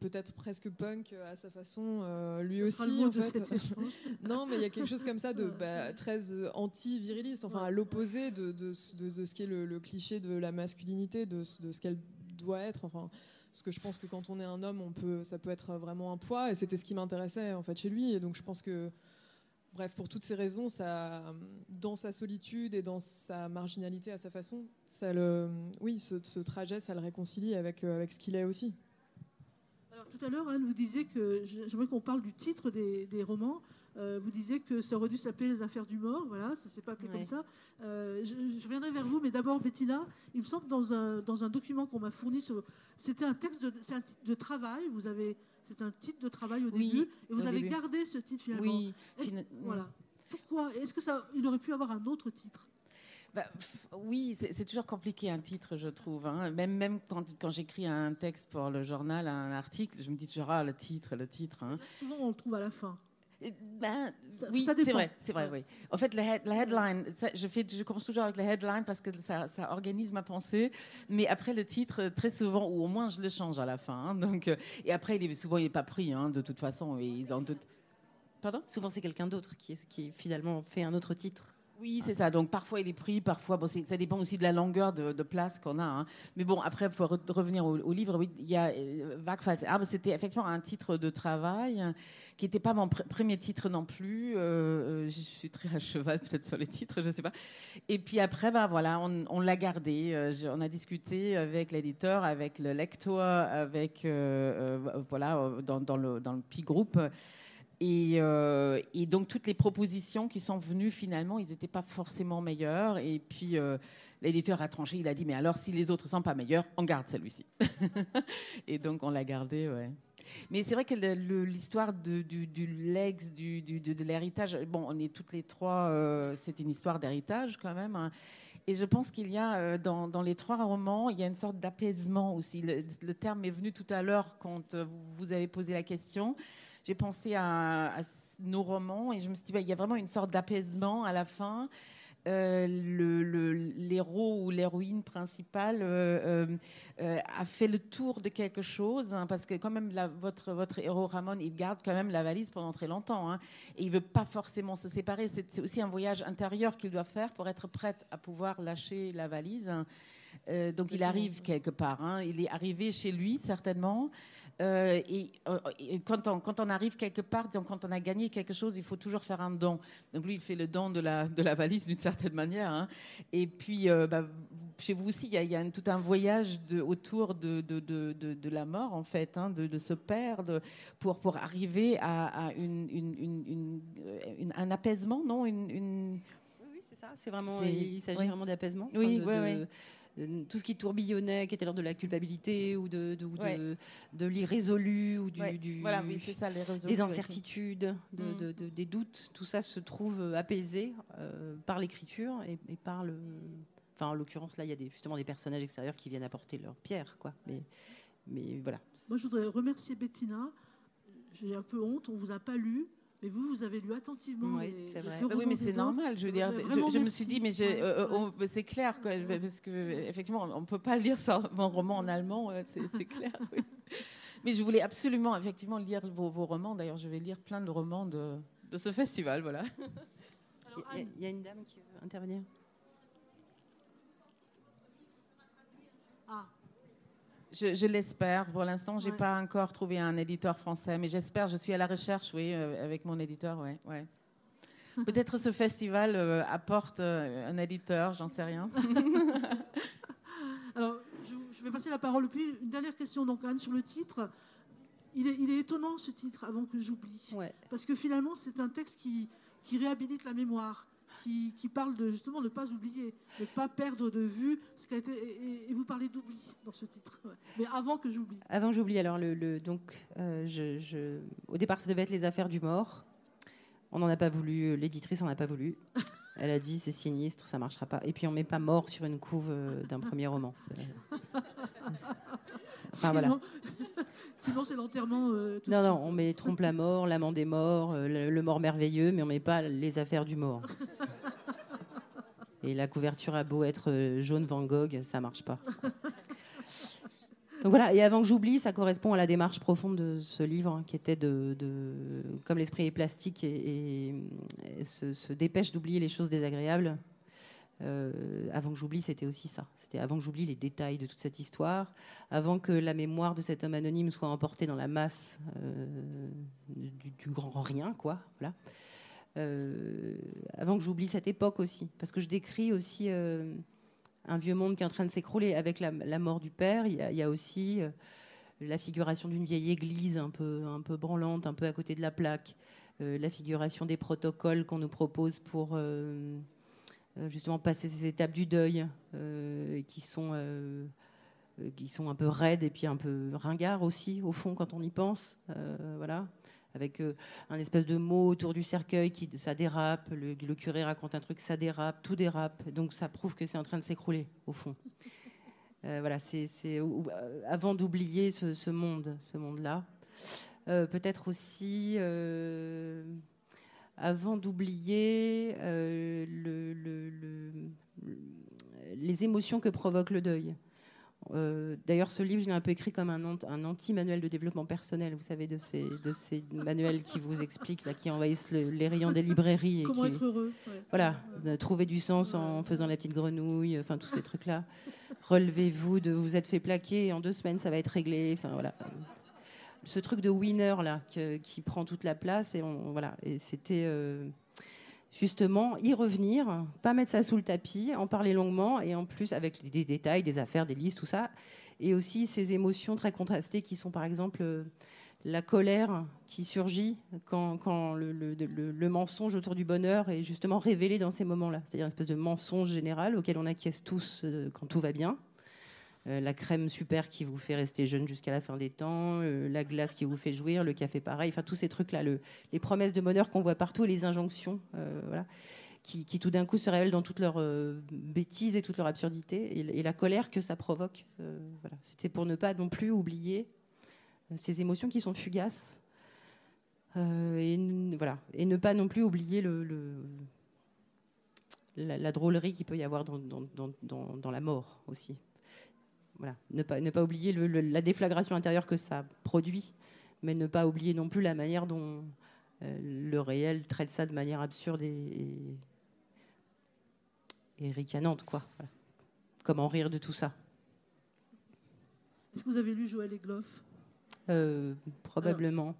peut-être presque punk à sa façon, lui aussi. En fait. non, mais il y a quelque chose comme ça de bah, très anti-viriliste, enfin à l'opposé de, de, de, ce qui est le, le, cliché de la masculinité, de, ce qu'elle doit être. Enfin, parce que je pense que quand on est un homme, on peut, ça peut être vraiment un poids, et c'était ce qui m'intéressait en fait chez lui. Et donc je pense que, bref, pour toutes ces raisons, ça, dans sa solitude et dans sa marginalité à sa façon, ça le, oui, ce, trajet, ça le réconcilie avec, euh, avec ce qu'il est aussi. Alors tout à l'heure, Anne, vous disiez que j'aimerais qu'on parle du titre des, des romans. Euh, vous disiez que ça aurait dû s'appeler les affaires du mort, voilà, ça s'est pas appelé comme ça. Euh, je, je, reviendrai vers vous, mais d'abord Bettina, il me semble dans un, dans un document qu'on m'a fourni, c'était un texte, un titre de travail. Vous avez, c'est un titre de travail au début, et vous avez gardé ce titre finalement. Oui. voilà. Pourquoi Est-ce que ça, il aurait pu avoir un autre titre? Bah, oui, c'est toujours compliqué un titre, je trouve. Hein. Même, même quand, quand j'écris un texte pour le journal, un article, je me dis toujours ah, le titre, le titre. Hein. Souvent, on le trouve à la fin. Ben, oui, c'est vrai, c'est vrai, oui. En fait, la, headline, je, fais, je commence toujours avec la headline parce que ça, ça, organise ma pensée, mais après le titre, très souvent, ou au moins je le change à la fin. Hein. donc, euh, et après, il est, souvent, il n'est pas pris, hein, de toute façon. Ils ont Pardon? Souvent, c'est quelqu'un d'autre qui, est, qui finalement fait un autre titre. Oui, c'est ça. Donc parfois il est pris, parfois ça dépend aussi de la longueur de, place qu'on a. Hein. Mais bon, après pour revenir au, livre, oui, il y a euh, c'était effectivement un titre de travail qui n'était pas mon premier titre non plus. Euh, euh, je suis très à cheval peut-être sur les titres, je ne sais pas. Et puis après, ben voilà, on, l'a gardé. on a discuté avec l'éditeur, avec le lecteur, avec voilà dans, dans, le dans le petit groupe. Euh, et, donc toutes les propositions qui sont venues finalement, ils n'étaient pas forcément meilleurs. Et puis euh, l'éditeur a tranché, il a dit mais alors si les autres sont pas meilleurs, on garde celui-ci. et donc on l'a gardé, ouais. Mais c'est vrai que l'histoire du, du, legs, du, de l'héritage, bon, on est toutes les trois, euh, c'est une histoire d'héritage quand même. Hein. Et je pense qu'il y a dans, les trois romans, il y a une sorte d'apaisement aussi. Le, terme est venu tout à l'heure quand vous avez posé la question j'ai pensé à, nos romans et je me suis dit, bah, il y a vraiment une sorte d'apaisement à la fin. Euh, l'héros ou l'héroïne principale euh, euh, a fait le tour de quelque chose, hein, parce que quand même votre, votre héros Ramon, il garde quand même la valise pendant très longtemps, hein, et il veut pas forcément se séparer. C'est aussi un voyage intérieur qu'il doit faire pour être prête à pouvoir lâcher la valise. donc il arrive quelque part. Hein. il est arrivé chez lui certainement. Euh, euh, et, quand, on, quand, on, arrive quelque part, donc quand on a gagné quelque chose, il faut toujours faire un don. Donc lui, il fait le don de la, de la valise d'une certaine manière. Hein. Et puis, euh, bah, chez vous aussi, il y a, tout un voyage de, autour de, de, de, la mort, en fait, hein, de, se perdre pour, pour arriver à, une, une, une, un apaisement, non une, Oui, c'est ça. C'est vraiment, il s'agit vraiment d'apaisement. Oui, oui, oui tout ce qui tourbillonnait, qui était l'ordre de la culpabilité ou de, de, de, l'irrésolu ou du, voilà, c'est ça, des incertitudes, de, des doutes, tout ça se trouve apaisé euh, par l'écriture et, par le. Enfin, en l'occurrence, là, il y a des, justement des personnages extérieurs qui viennent apporter leur pierre, quoi. Mais, mais voilà. Moi, je voudrais remercier Bettina. J'ai un peu honte, on vous a pas lu. Mais vous, vous avez lu attentivement. Oui, c'est vrai. oui, mais c'est normal. Je veux dire, je, me suis dit, mais euh, euh, c'est clair, quoi, parce que effectivement, on ne peut pas lire ça, mon roman en allemand, c'est clair. Mais je voulais absolument, effectivement, lire vos, romans. D'ailleurs, je vais lire plein de romans de, de ce festival, voilà. Il y, a une dame qui veut intervenir. Je, l'espère. Pour l'instant, j'ai n'ai pas encore trouvé un éditeur français, mais j'espère. Je suis à la recherche, oui, euh, avec mon éditeur, ouais, ouais. Peut-être ce festival euh, apporte euh, un éditeur, j'en sais rien. Alors, je, vais passer la parole. Puis une dernière question, donc Anne, sur le titre. Il est, il est étonnant ce titre, avant que j'oublie, parce que finalement, c'est un texte qui, qui réhabilite la mémoire. Qui, qui, parle de justement ne pas oublier, ne pas perdre de vue ce qui a été. Et, vous parlez d'oubli dans ce titre. Mais avant que j'oublie. Avant que j'oublie, alors le, donc euh, je, au départ ça devait être les affaires du mort. On n'en a pas voulu, l'éditrice n'en a pas voulu. Elle a dit c'est sinistre, ça marchera pas. Et puis on met pas mort sur une couve euh, d'un premier roman. Enfin, voilà. Sinon c'est l'enterrement. Euh, non non, on met trompe la mort, l'amant des morts, euh, le, mort merveilleux, mais on met pas les affaires du mort. Et la couverture a beau être jaune Van Gogh, ça marche pas. Donc voilà, et avant que j'oublie, ça correspond à la démarche profonde de ce livre, hein, qui était de, comme l'esprit est plastique et, se, dépêche d'oublier les choses désagréables. Euh, avant que j'oublie, c'était aussi ça. C'était avant que j'oublie les détails de toute cette histoire, avant que la mémoire de cet homme anonyme soit emportée dans la masse euh, du, grand rien, quoi. Voilà. Euh, avant que j'oublie cette époque aussi, parce que je décris aussi un vieux monde qui est en train de s'écrouler. Avec la, mort du père, il y a, aussi euh, la figuration d'une vieille église un peu, un peu branlante, un peu à côté de la plaque, euh, la figuration des protocoles qu'on nous propose pour euh, justement passer ces étapes du deuil, qui sont qui sont un peu raides et puis un peu ringards aussi, au fond, quand on y pense. voilà avec euh, un espèce de mot autour du cercueil qui ça dérape, le, curé raconte un truc, ça dérape, tout dérape, donc ça prouve que c'est en train de s'écrouler au fond. Euh, voilà, c'est euh, avant d'oublier ce, monde, ce monde-là. Peut-être aussi avant d'oublier les émotions que provoque le deuil. Euh, d'ailleurs, ce livre, je l'ai un peu écrit comme un, un anti-manuel de développement personnel, vous savez, de ces, de ces manuels qui vous expliquent, là, qui envahissent les rayons des librairies. Et Comment être heureux. Voilà, trouver du sens en faisant la petite grenouille, enfin tous ces trucs-là. Relevez-vous, de vous êtes fait plaquer, en deux semaines, ça va être réglé. Enfin voilà. Ce truc de winner, là, qui prend toute la place, et, on, voilà, et c'était. Euh, justement y revenir, pas mettre ça sous le tapis, en parler longuement et en plus avec des détails, des affaires, des listes, tout ça. Et aussi ces émotions très contrastées qui sont par exemple euh, la colère qui surgit quand, le, mensonge autour du bonheur est justement révélé dans ces moments-là. C'est-à-dire une espèce de mensonge général auquel on acquiesce tous euh, quand tout va bien. Euh, la crème super qui vous fait rester jeune jusqu'à la fin des temps, euh, la glace qui vous fait jouir, le café pareil, enfin tous ces trucs-là, les promesses de bonheur qu'on voit partout et les injonctions, euh, voilà, qui, tout d'un coup se révèlent dans toute leur bêtise et toute leur absurdité, et, la colère que ça provoque. C'était pour ne pas non plus oublier ces émotions qui sont fugaces. et, voilà. et ne pas non plus oublier la, drôlerie qu'il peut y avoir dans la mort aussi voilà, ne pas, ne pas oublier la déflagration intérieure que ça produit, mais ne pas oublier non plus la manière dont euh, le réel traite ça de manière absurde et, et, ricanante. Quoi. Comment rire de tout ça Est-ce que vous avez lu Joël Egloff? Euh, Probablement.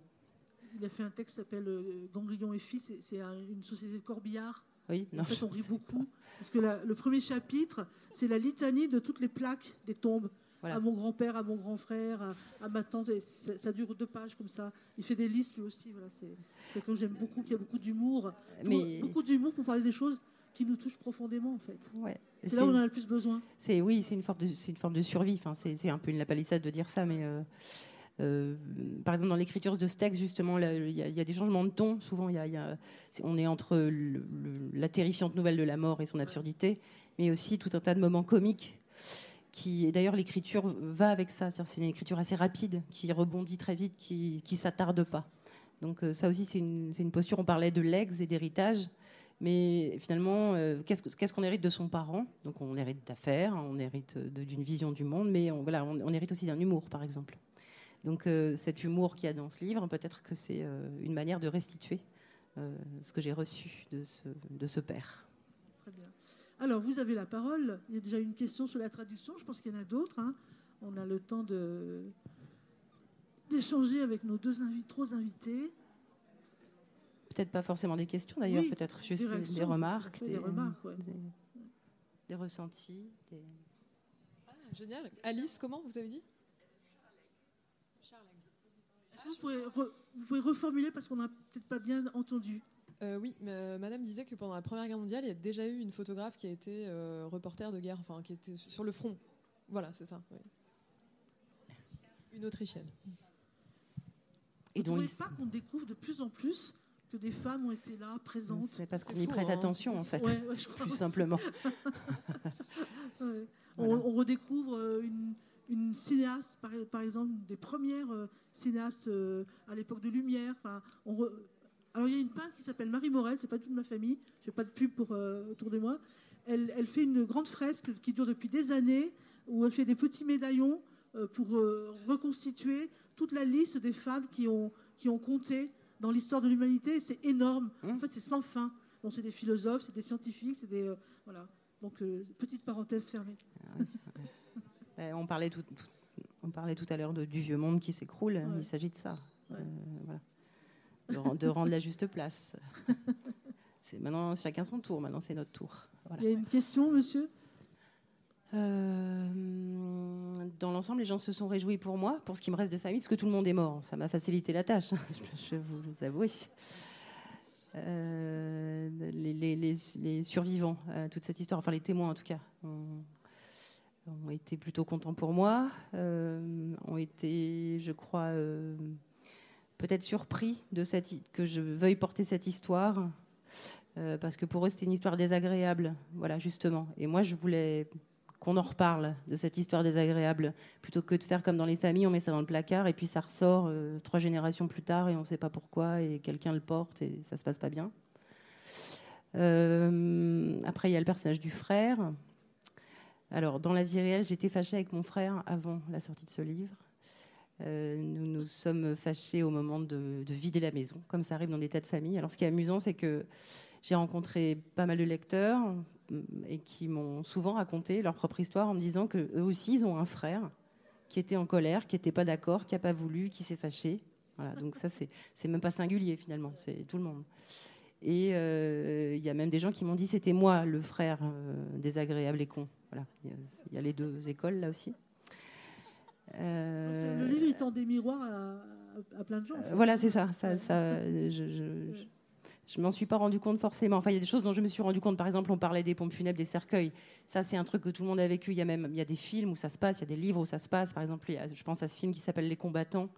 il a fait un texte qui s'appelle euh, Ganglion et Fils, c'est une société de corbillard oui, en fait, on rit beaucoup. Parce que le premier chapitre, c'est la litanie de toutes les plaques des tombes. À mon grand-père, à mon grand frère, à, ma tante. Et ça, dure deux pages comme ça. Il fait des listes lui aussi. Voilà, c'est quelqu'un que j'aime beaucoup, qui a beaucoup d'humour. Mais... Beaucoup d'humour pour parler des choses qui nous touchent profondément, en fait. Ouais. C'est là où on en a le plus besoin. C'est oui, c'est une forme de, c'est une forme de survie. Enfin, c'est un peu une lapalissade de dire ça, mais euh, euh, par exemple, dans l'écriture de ce texte, justement, il y, a des changements de ton. Souvent, on est entre la terrifiante nouvelle de la mort et son absurdité, mais aussi tout un tas de moments comiques. D'ailleurs, l'écriture va avec ça. C'est une écriture assez rapide, qui rebondit très vite, qui ne s'attarde pas. Donc, euh, ça aussi, c'est une, posture. On parlait de legs et d'héritage. Mais finalement, euh, qu'est-ce qu'on hérite de son parent? Donc, on hérite d'affaires, on hérite d'une vision du monde, mais on hérite aussi d'un humour, par exemple. Donc euh, cet humour qu'il y a dans ce livre, peut-être que c'est euh, une manière de restituer euh, ce que j'ai reçu de ce, de ce père. Très bien. Alors, vous avez la parole. Il y a déjà une question sur la traduction. Je pense qu'il y en a d'autres. Hein. On a le temps de, d'échanger avec nos deux invités, trois invités. Peut-être pas forcément des questions d'ailleurs, peut-être juste des, remarques. Des, remarques, des, ressentis. Ah, génial. Alice, comment vous avez dit? Est-ce que vous pouvez, reformuler parce qu'on n'a peut-être pas bien entendu oui, Madame disait que pendant la Première Guerre mondiale, il y a déjà eu une photographe qui a été reporter de guerre, enfin qui était sur le front. Voilà, c'est ça. Une Autrichienne. Et Vous ne trouvez pas qu'on découvre de plus en plus que des femmes ont été là, présentes C'est parce qu'on y prête hein. attention, en fait, plus simplement. on, redécouvre euh, une, cinéaste, par, exemple, des premières euh, cinéastes euh, à l'époque de Lumière. Enfin, Alors, il y a une peintre qui s'appelle Marie Morel, c'est pas toute ma famille, je fais pas de pub pour, autour de moi. Elle, elle, fait une grande fresque qui dure depuis des années, où elle fait des petits médaillons pour reconstituer toute la liste des femmes qui ont, qui ont compté dans l'histoire de l'humanité. C'est énorme. Mmh. En fait, c'est sans fin. Bon, c'est des philosophes, c'est des scientifiques, c'est des. Euh, voilà. Donc, euh, petite parenthèse fermée. Eh, on, parlait tout, on parlait tout à l'heure du vieux monde qui s'écroule. Il s'agit de ça. Euh, voilà. de, rendre la juste place. c'est maintenant chacun son tour. Maintenant, c'est notre tour. Il y a une question, monsieur? Euh, dans l'ensemble, les gens se sont réjouis pour moi, pour ce qui me reste de famille, parce que tout le monde est mort. Ça m'a facilité la tâche, je vous avoue. Euh, les, survivants à toute cette histoire, enfin les témoins en tout cas, ont, été plutôt contents pour moi, euh, ont été, je crois, peut-être surpris de que je veuille porter cette histoire, parce que pour eux c'était une histoire désagréable, voilà justement. Et moi je voulais qu'on en reparle de cette histoire désagréable, plutôt que de faire comme dans les familles, on met ça dans le placard et puis ça ressort euh, trois générations plus tard et on ne sait pas pourquoi et quelqu'un le porte et ça se passe pas bien. Euh, après, il y a le personnage du frère. Alors, dans la vie réelle, j'étais fâchée avec mon frère avant la sortie de ce livre. Euh, nous nous sommes fâchés au moment de, de, vider la maison, comme ça arrive dans des tas de familles. Alors, ce qui est amusant, c'est que j'ai rencontré pas mal de lecteurs, et qui m'ont souvent raconté leur propre histoire en me disant que eux aussi ils ont un frère qui était en colère, qui n'était pas d'accord, qui n'a pas voulu, qui s'est fâché. Voilà, donc ça c'est même pas singulier finalement, c'est tout le monde. Et euh, il y a même des gens qui m'ont dit c'était moi le frère euh, désagréable et con. Voilà, il y, a les deux écoles là aussi. Euh, le livre il tend des miroirs à, plein de gens. Voilà, c'est ça. ça, ça je, je m'en suis pas rendu compte forcément. Enfin, il y a des choses dont je me suis rendu compte. Par exemple, on parlait des pompes funèbres, des cercueils. Ça, c'est un truc que tout le monde a vécu. Il y a même il y a des films où ça se passe, il y a des livres où ça se passe. Par exemple, je pense à ce film qui s'appelle Les combattants.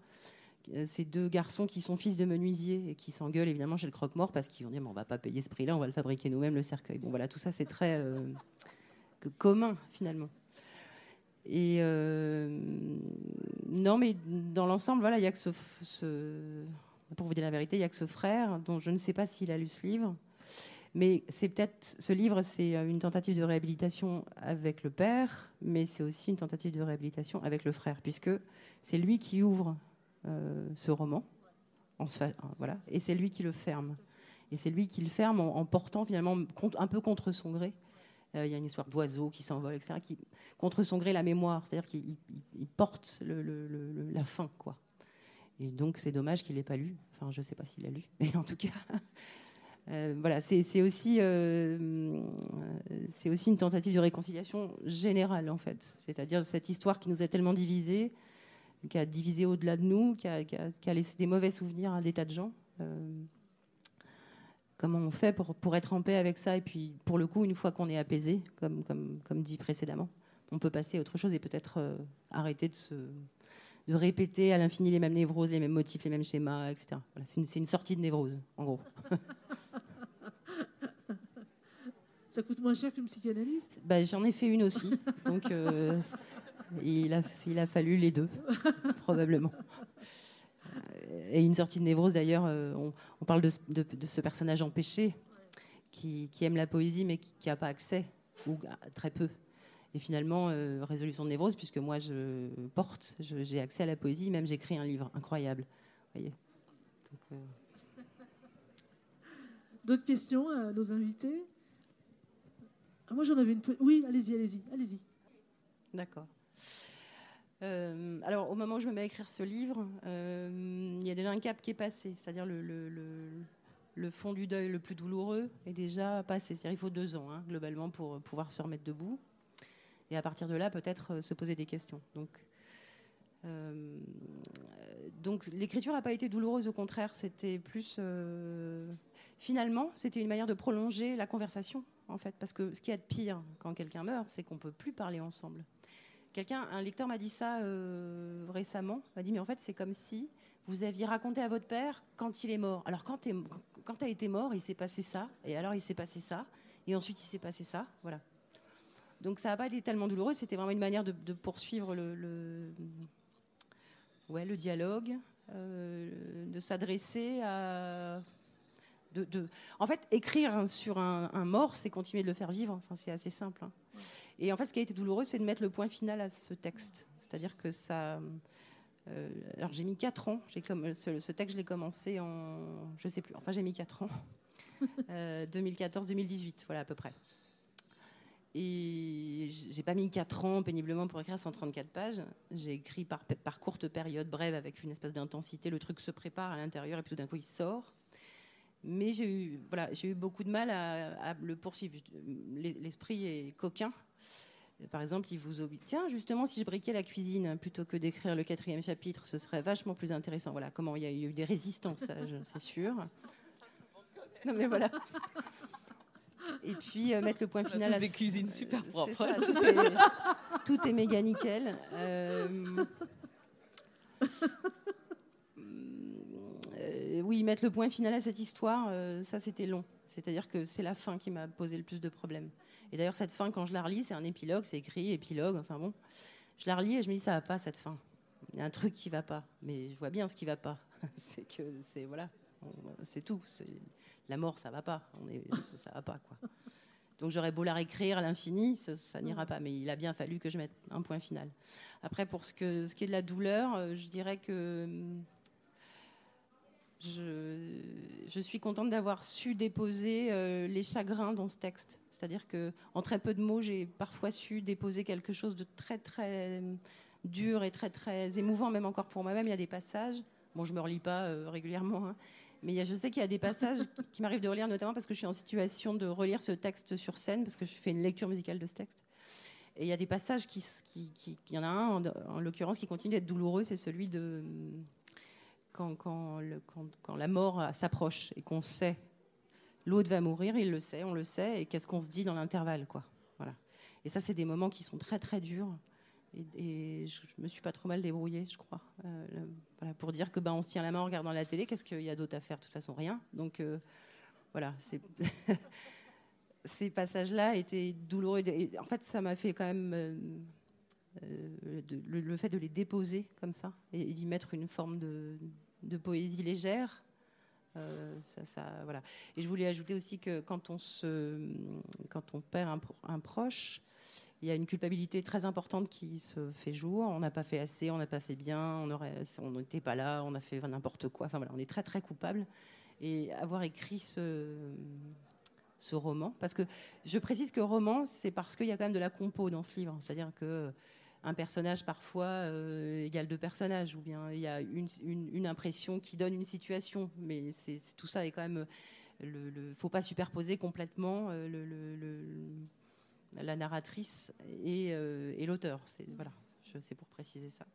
Euh, ces deux garçons qui sont fils de menuisiers et qui s'engueulent évidemment chez le croque-mort parce qu'ils vont dire on va pas payer ce prix-là, on va le fabriquer nous-mêmes le cercueil. Bon voilà, tout ça c'est très euh, commun finalement. Et euh, non, mais dans l'ensemble, voilà, il y a que ce, ce pour vous dire la vérité, il n'y a que ce frère, dont je ne sais pas s'il a lu ce livre. Mais c'est peut-être ce livre, c'est une tentative de réhabilitation avec le père, mais c'est aussi une tentative de réhabilitation avec le frère, puisque c'est lui qui ouvre ce roman, voilà, et c'est lui qui le ferme. Et c'est lui qui le ferme en, portant finalement un peu contre son gré. Euh, il y a une histoire d'oiseaux qui s'envolent, etc., qui, contre son gré la mémoire, c'est-à-dire qu'il porte la fin, quoi. Et donc, c'est dommage qu'il n'ait pas lu. Enfin, je ne sais pas s'il a lu, mais en tout cas, euh, voilà, c'est aussi, euh, aussi une tentative de réconciliation générale, en fait. C'est-à-dire cette histoire qui nous a tellement divisés, qui a divisé au-delà de nous, qui a, laissé des mauvais souvenirs à des tas de gens. Euh, comment on fait pour, pour être en paix avec ça Et puis, pour le coup, une fois qu'on est apaisé, comme, comme, comme dit précédemment, on peut passer à autre chose et peut-être arrêter de se de répéter à l'infini les mêmes névroses, les mêmes motifs, les mêmes schémas, etc. c'est, une, sortie de névrose, en gros. Ça coûte moins cher qu'une psychanalyse? Bah, J'en ai fait une aussi. Donc, euh, il, a, il a fallu les deux, probablement. Et une sortie de névrose, d'ailleurs, euh, on, parle de, ce personnage empêché qui, aime la poésie mais qui n'a pas accès, ou très peu, et finalement, euh, résolution de névrose, puisque moi je porte, j'ai accès à la poésie, même j'écris un livre incroyable. Voyez. Euh, D'autres questions à nos invités? Ah, Moi j'en avais une. Oui, allez-y, allez-y, allez-y. D'accord. Euh, alors, au moment où je me mets à écrire ce livre, il y a déjà un cap qui est passé, c'est-à-dire le, fond du deuil le plus douloureux est déjà passé. C'est-à-dire il faut deux ans, hein, globalement, pour pouvoir se remettre debout et à partir de là, peut-être euh, se poser des questions. Donc, l'écriture n'a pas été douloureuse, au contraire, c'était plus... finalement, c'était une manière de prolonger la conversation, en fait, parce que ce qui est de pire quand quelqu'un meurt, c'est qu'on ne peut plus parler ensemble. Quelqu'un, un lecteur m'a dit ça récemment, m'a dit, mais en fait, c'est comme si vous aviez raconté à votre père quand il est mort. Alors quand tu quand as été mort, il s'est passé ça, et alors il s'est passé ça, et ensuite il s'est passé ça, voilà. Donc ça n'a pas été tellement douloureux, c'était vraiment une manière de, poursuivre le, ouais, le dialogue, euh, de s'adresser à... De, en fait, écrire sur un, mort, c'est continuer de le faire vivre, enfin, c'est assez simple. Hein. Et en fait, ce qui a été douloureux, c'est de mettre le point final à ce texte. C'est-à-dire que ça... Euh, alors j'ai mis 4 ans. Comme, ce, ce, texte, je l'ai commencé en, je sais plus. Enfin, j'ai mis 4 ans. 2014-2018, euh, voilà à peu près. Et j'ai pas mis 4 ans péniblement pour écrire 134 pages. J'ai écrit par, par courte période, brève, avec une espèce d'intensité. Le truc se prépare à l'intérieur et puis tout d'un coup il sort. Mais j'ai eu, voilà, j'ai eu beaucoup de mal à, à le poursuivre. L'esprit est coquin. Par exemple, il vous oblige. Tiens, justement, si je briquais la cuisine plutôt que d'écrire le quatrième chapitre, ce serait vachement plus intéressant. Voilà comment il y a eu des résistances, c'est sûr. Non, mais voilà. Et puis euh, mettre le point final. à des cuisines super propres. tout, est, méga nickel. Euh, euh, oui, mettre le point final à cette histoire, ça c'était long. C'est-à-dire que c'est la fin qui m'a posé le plus de problèmes. Et d'ailleurs, cette fin, quand je la relis, c'est un épilogue, c'est écrit, épilogue, enfin bon. Je la relis et je me dis, ça va pas cette fin. Il y a un truc qui va pas. Mais je vois bien ce qui va pas. c'est que, c'est, voilà, c'est tout. La mort, ça va pas. Ça, va pas, quoi. Donc j'aurais beau la réécrire à l'infini, ça, n'ira pas. Mais il a bien fallu que je mette un point final. Après, pour ce, qui est de la douleur, euh, je dirais que je, suis contente d'avoir su déposer euh, les chagrins dans ce texte. C'est-à-dire que en très peu de mots, j'ai parfois su déposer quelque chose de très très dur et très très émouvant, même encore pour moi-même. Il y a des passages. Bon, je me relis pas euh, régulièrement, hein, mais je sais qu'il y a des passages qui m'arrivent de relire, notamment parce que je suis en situation de relire ce texte sur scène, parce que je fais une lecture musicale de ce texte. Et il y a des passages qui, qui, il y en a un en l'occurrence qui continue d'être douloureux, c'est celui de quand, la mort s'approche et qu'on sait l'autre va mourir, il le sait, on le sait, et qu'est-ce qu'on se dit dans l'intervalle, quoi. Voilà. Et ça, c'est des moments qui sont très très durs. Et, je, ne me suis pas trop mal débrouillée, je crois, euh, pour dire que ben on se tient la main en regardant la télé. Qu'est-ce qu'il y a d'autre à faire? De toute façon, rien. Donc euh, voilà, ces passages-là étaient douloureux. en fait, ça m'a fait quand même euh, le, fait de les déposer comme ça et d'y mettre une forme de, de poésie légère. Euh, ça, voilà. Et je voulais ajouter aussi que quand on, se, quand on perd un, proche, il y a une culpabilité très importante qui se fait jour. On n'a pas fait assez, on n'a pas fait bien, on n'était pas là, on a fait n'importe quoi. Enfin voilà, on est très très coupable. Et avoir écrit ce, ce roman, parce que je précise que roman, c'est parce qu'il y a quand même de la compo dans ce livre. C'est-à-dire que un personnage parfois euh, égale deux personnages, ou bien il y a une, impression qui donne une situation, mais c'est, tout ça est quand même. Il ne faut pas superposer complètement euh, la narratrice et, euh, et l'auteur. C'est, voilà, c'est pour préciser ça.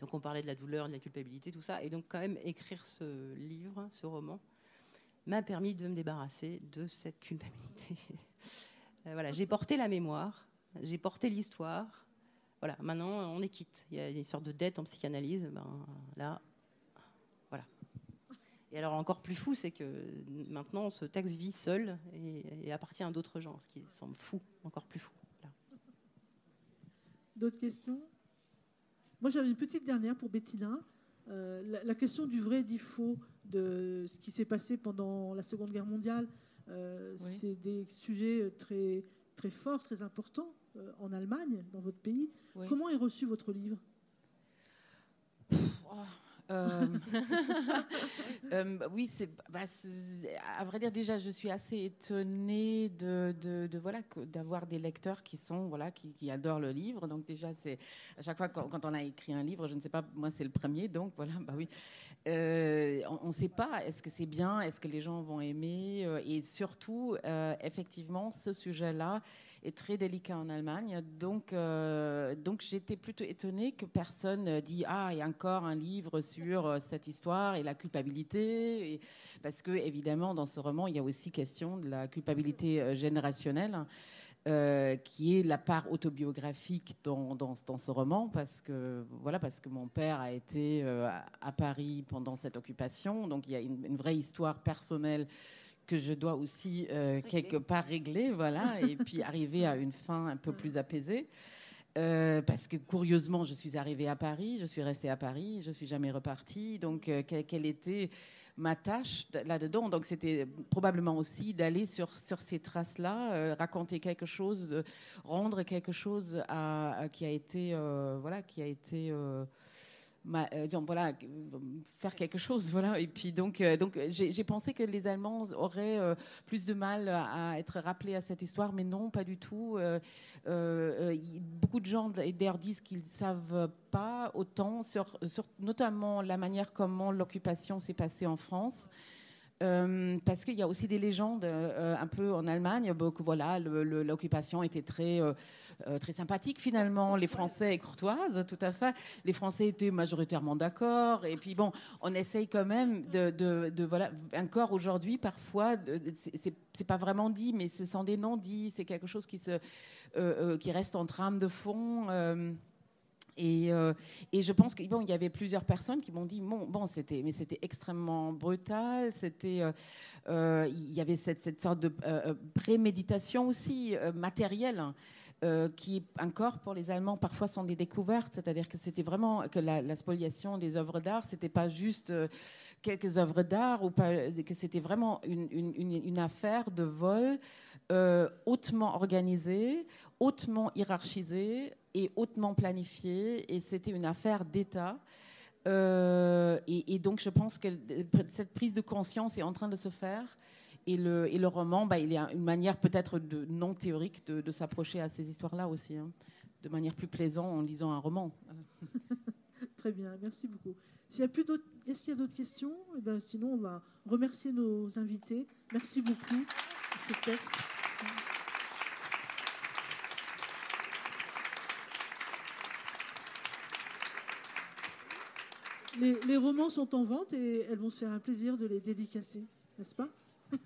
Donc on parlait de la douleur, de la culpabilité, tout ça. Et donc quand même écrire ce livre, ce roman, m'a permis de me débarrasser de cette culpabilité. voilà, j'ai porté la mémoire, j'ai porté l'histoire, voilà, maintenant, on est quitte. Il y a une sorte de dette en psychanalyse. Ben, là, voilà. Et alors, encore plus fou, c'est que maintenant, ce texte vit seul et, appartient à d'autres gens, ce qui semble fou, encore plus fou. D'autres questions? Moi, j'avais une petite dernière pour Bettina. Euh, la, question du vrai et du faux de ce qui s'est passé pendant la Seconde Guerre mondiale, euh, c'est des sujets très, très forts, très importants. Euh, en Allemagne, dans votre pays. Comment est reçu votre livre? Oh, euh, oui, bah, c'est, à vrai dire, déjà, je suis assez étonnée de, de, voilà, d'avoir des lecteurs qui sont, voilà, qui, adorent le livre. Donc déjà, c'est à chaque fois quand, on a écrit un livre, je ne sais pas, moi c'est le premier, donc voilà, bah oui. on ne sait pas, est-ce que c'est bien, est-ce que les gens vont aimer, et surtout, effectivement, ce sujet-là est très délicat en Allemagne. Donc, euh, donc j'étais plutôt étonnée que personne dit ah il y a encore un livre sur euh, cette histoire et la culpabilité, parce que évidemment dans ce roman il y a aussi question de la culpabilité euh, générationnelle. qui est la part autobiographique dans, dans, dans, ce roman, parce que, voilà, parce que mon père a été à Paris pendant cette occupation, donc il y a une vraie histoire personnelle que je dois aussi euh, quelque part régler, voilà, et puis arriver à une fin un peu plus apaisée. Euh, parce que curieusement, je suis arrivée à Paris, je suis restée à Paris, je suis jamais repartie. Donc, euh, quelle, était ma tâche là-dedans? Donc, c'était probablement aussi d'aller sur, sur ces traces-là, raconter quelque chose, rendre quelque chose à, qui a été, voilà, qui a été euh, voilà, faire quelque chose. Voilà. Et puis donc, euh, donc j'ai pensé que les Allemands auraient euh, plus de mal à être rappelés à cette histoire, mais non, pas du tout. beaucoup de gens d'ailleurs disent qu'ils ne savent pas autant, sur, notamment la manière comment l'occupation s'est passée en France. Euh, parce qu'il y a aussi des légendes euh, un peu en Allemagne. que voilà, l'occupation était très, euh, très sympathique finalement. Les Français et courtoises, tout à fait. Les Français étaient majoritairement d'accord. Et puis bon, on essaye quand même de, de, voilà, encore aujourd'hui parfois, c'est pas vraiment dit, mais ce sont des noms dits. C'est quelque chose qui se, qui reste en trame de fond. Euh, et, je pense qu'il y avait plusieurs personnes qui m'ont dit bon, c'était, mais c'était extrêmement brutal. C'était, euh, euh, il y avait cette, cette sorte de préméditation aussi matérielle. Qui encore pour les Allemands parfois sont des découvertes, c'est-à-dire que c'était vraiment que la, spoliation des œuvres d'art, c'était pas juste quelques œuvres d'art ou pas, que c'était vraiment une, une, une, affaire de vol hautement organisée, hautement hiérarchisée, et hautement planifié et c'était une affaire d'État. Euh, et, donc je pense que cette prise de conscience est en train de se faire. Et le, et le roman, bah, il y a une manière peut-être de, non théorique de, s'approcher à ces histoires-là aussi, hein, de manière plus plaisante en lisant un roman. Très bien, merci beaucoup. S'il y a plus d'autres, est-ce qu'il y a d'autres questions? Eh ben, Sinon, on va remercier nos invités. Merci beaucoup pour ce texte. Les, romans sont en vente et elles vont se faire un plaisir de les dédicacer, n'est-ce pas?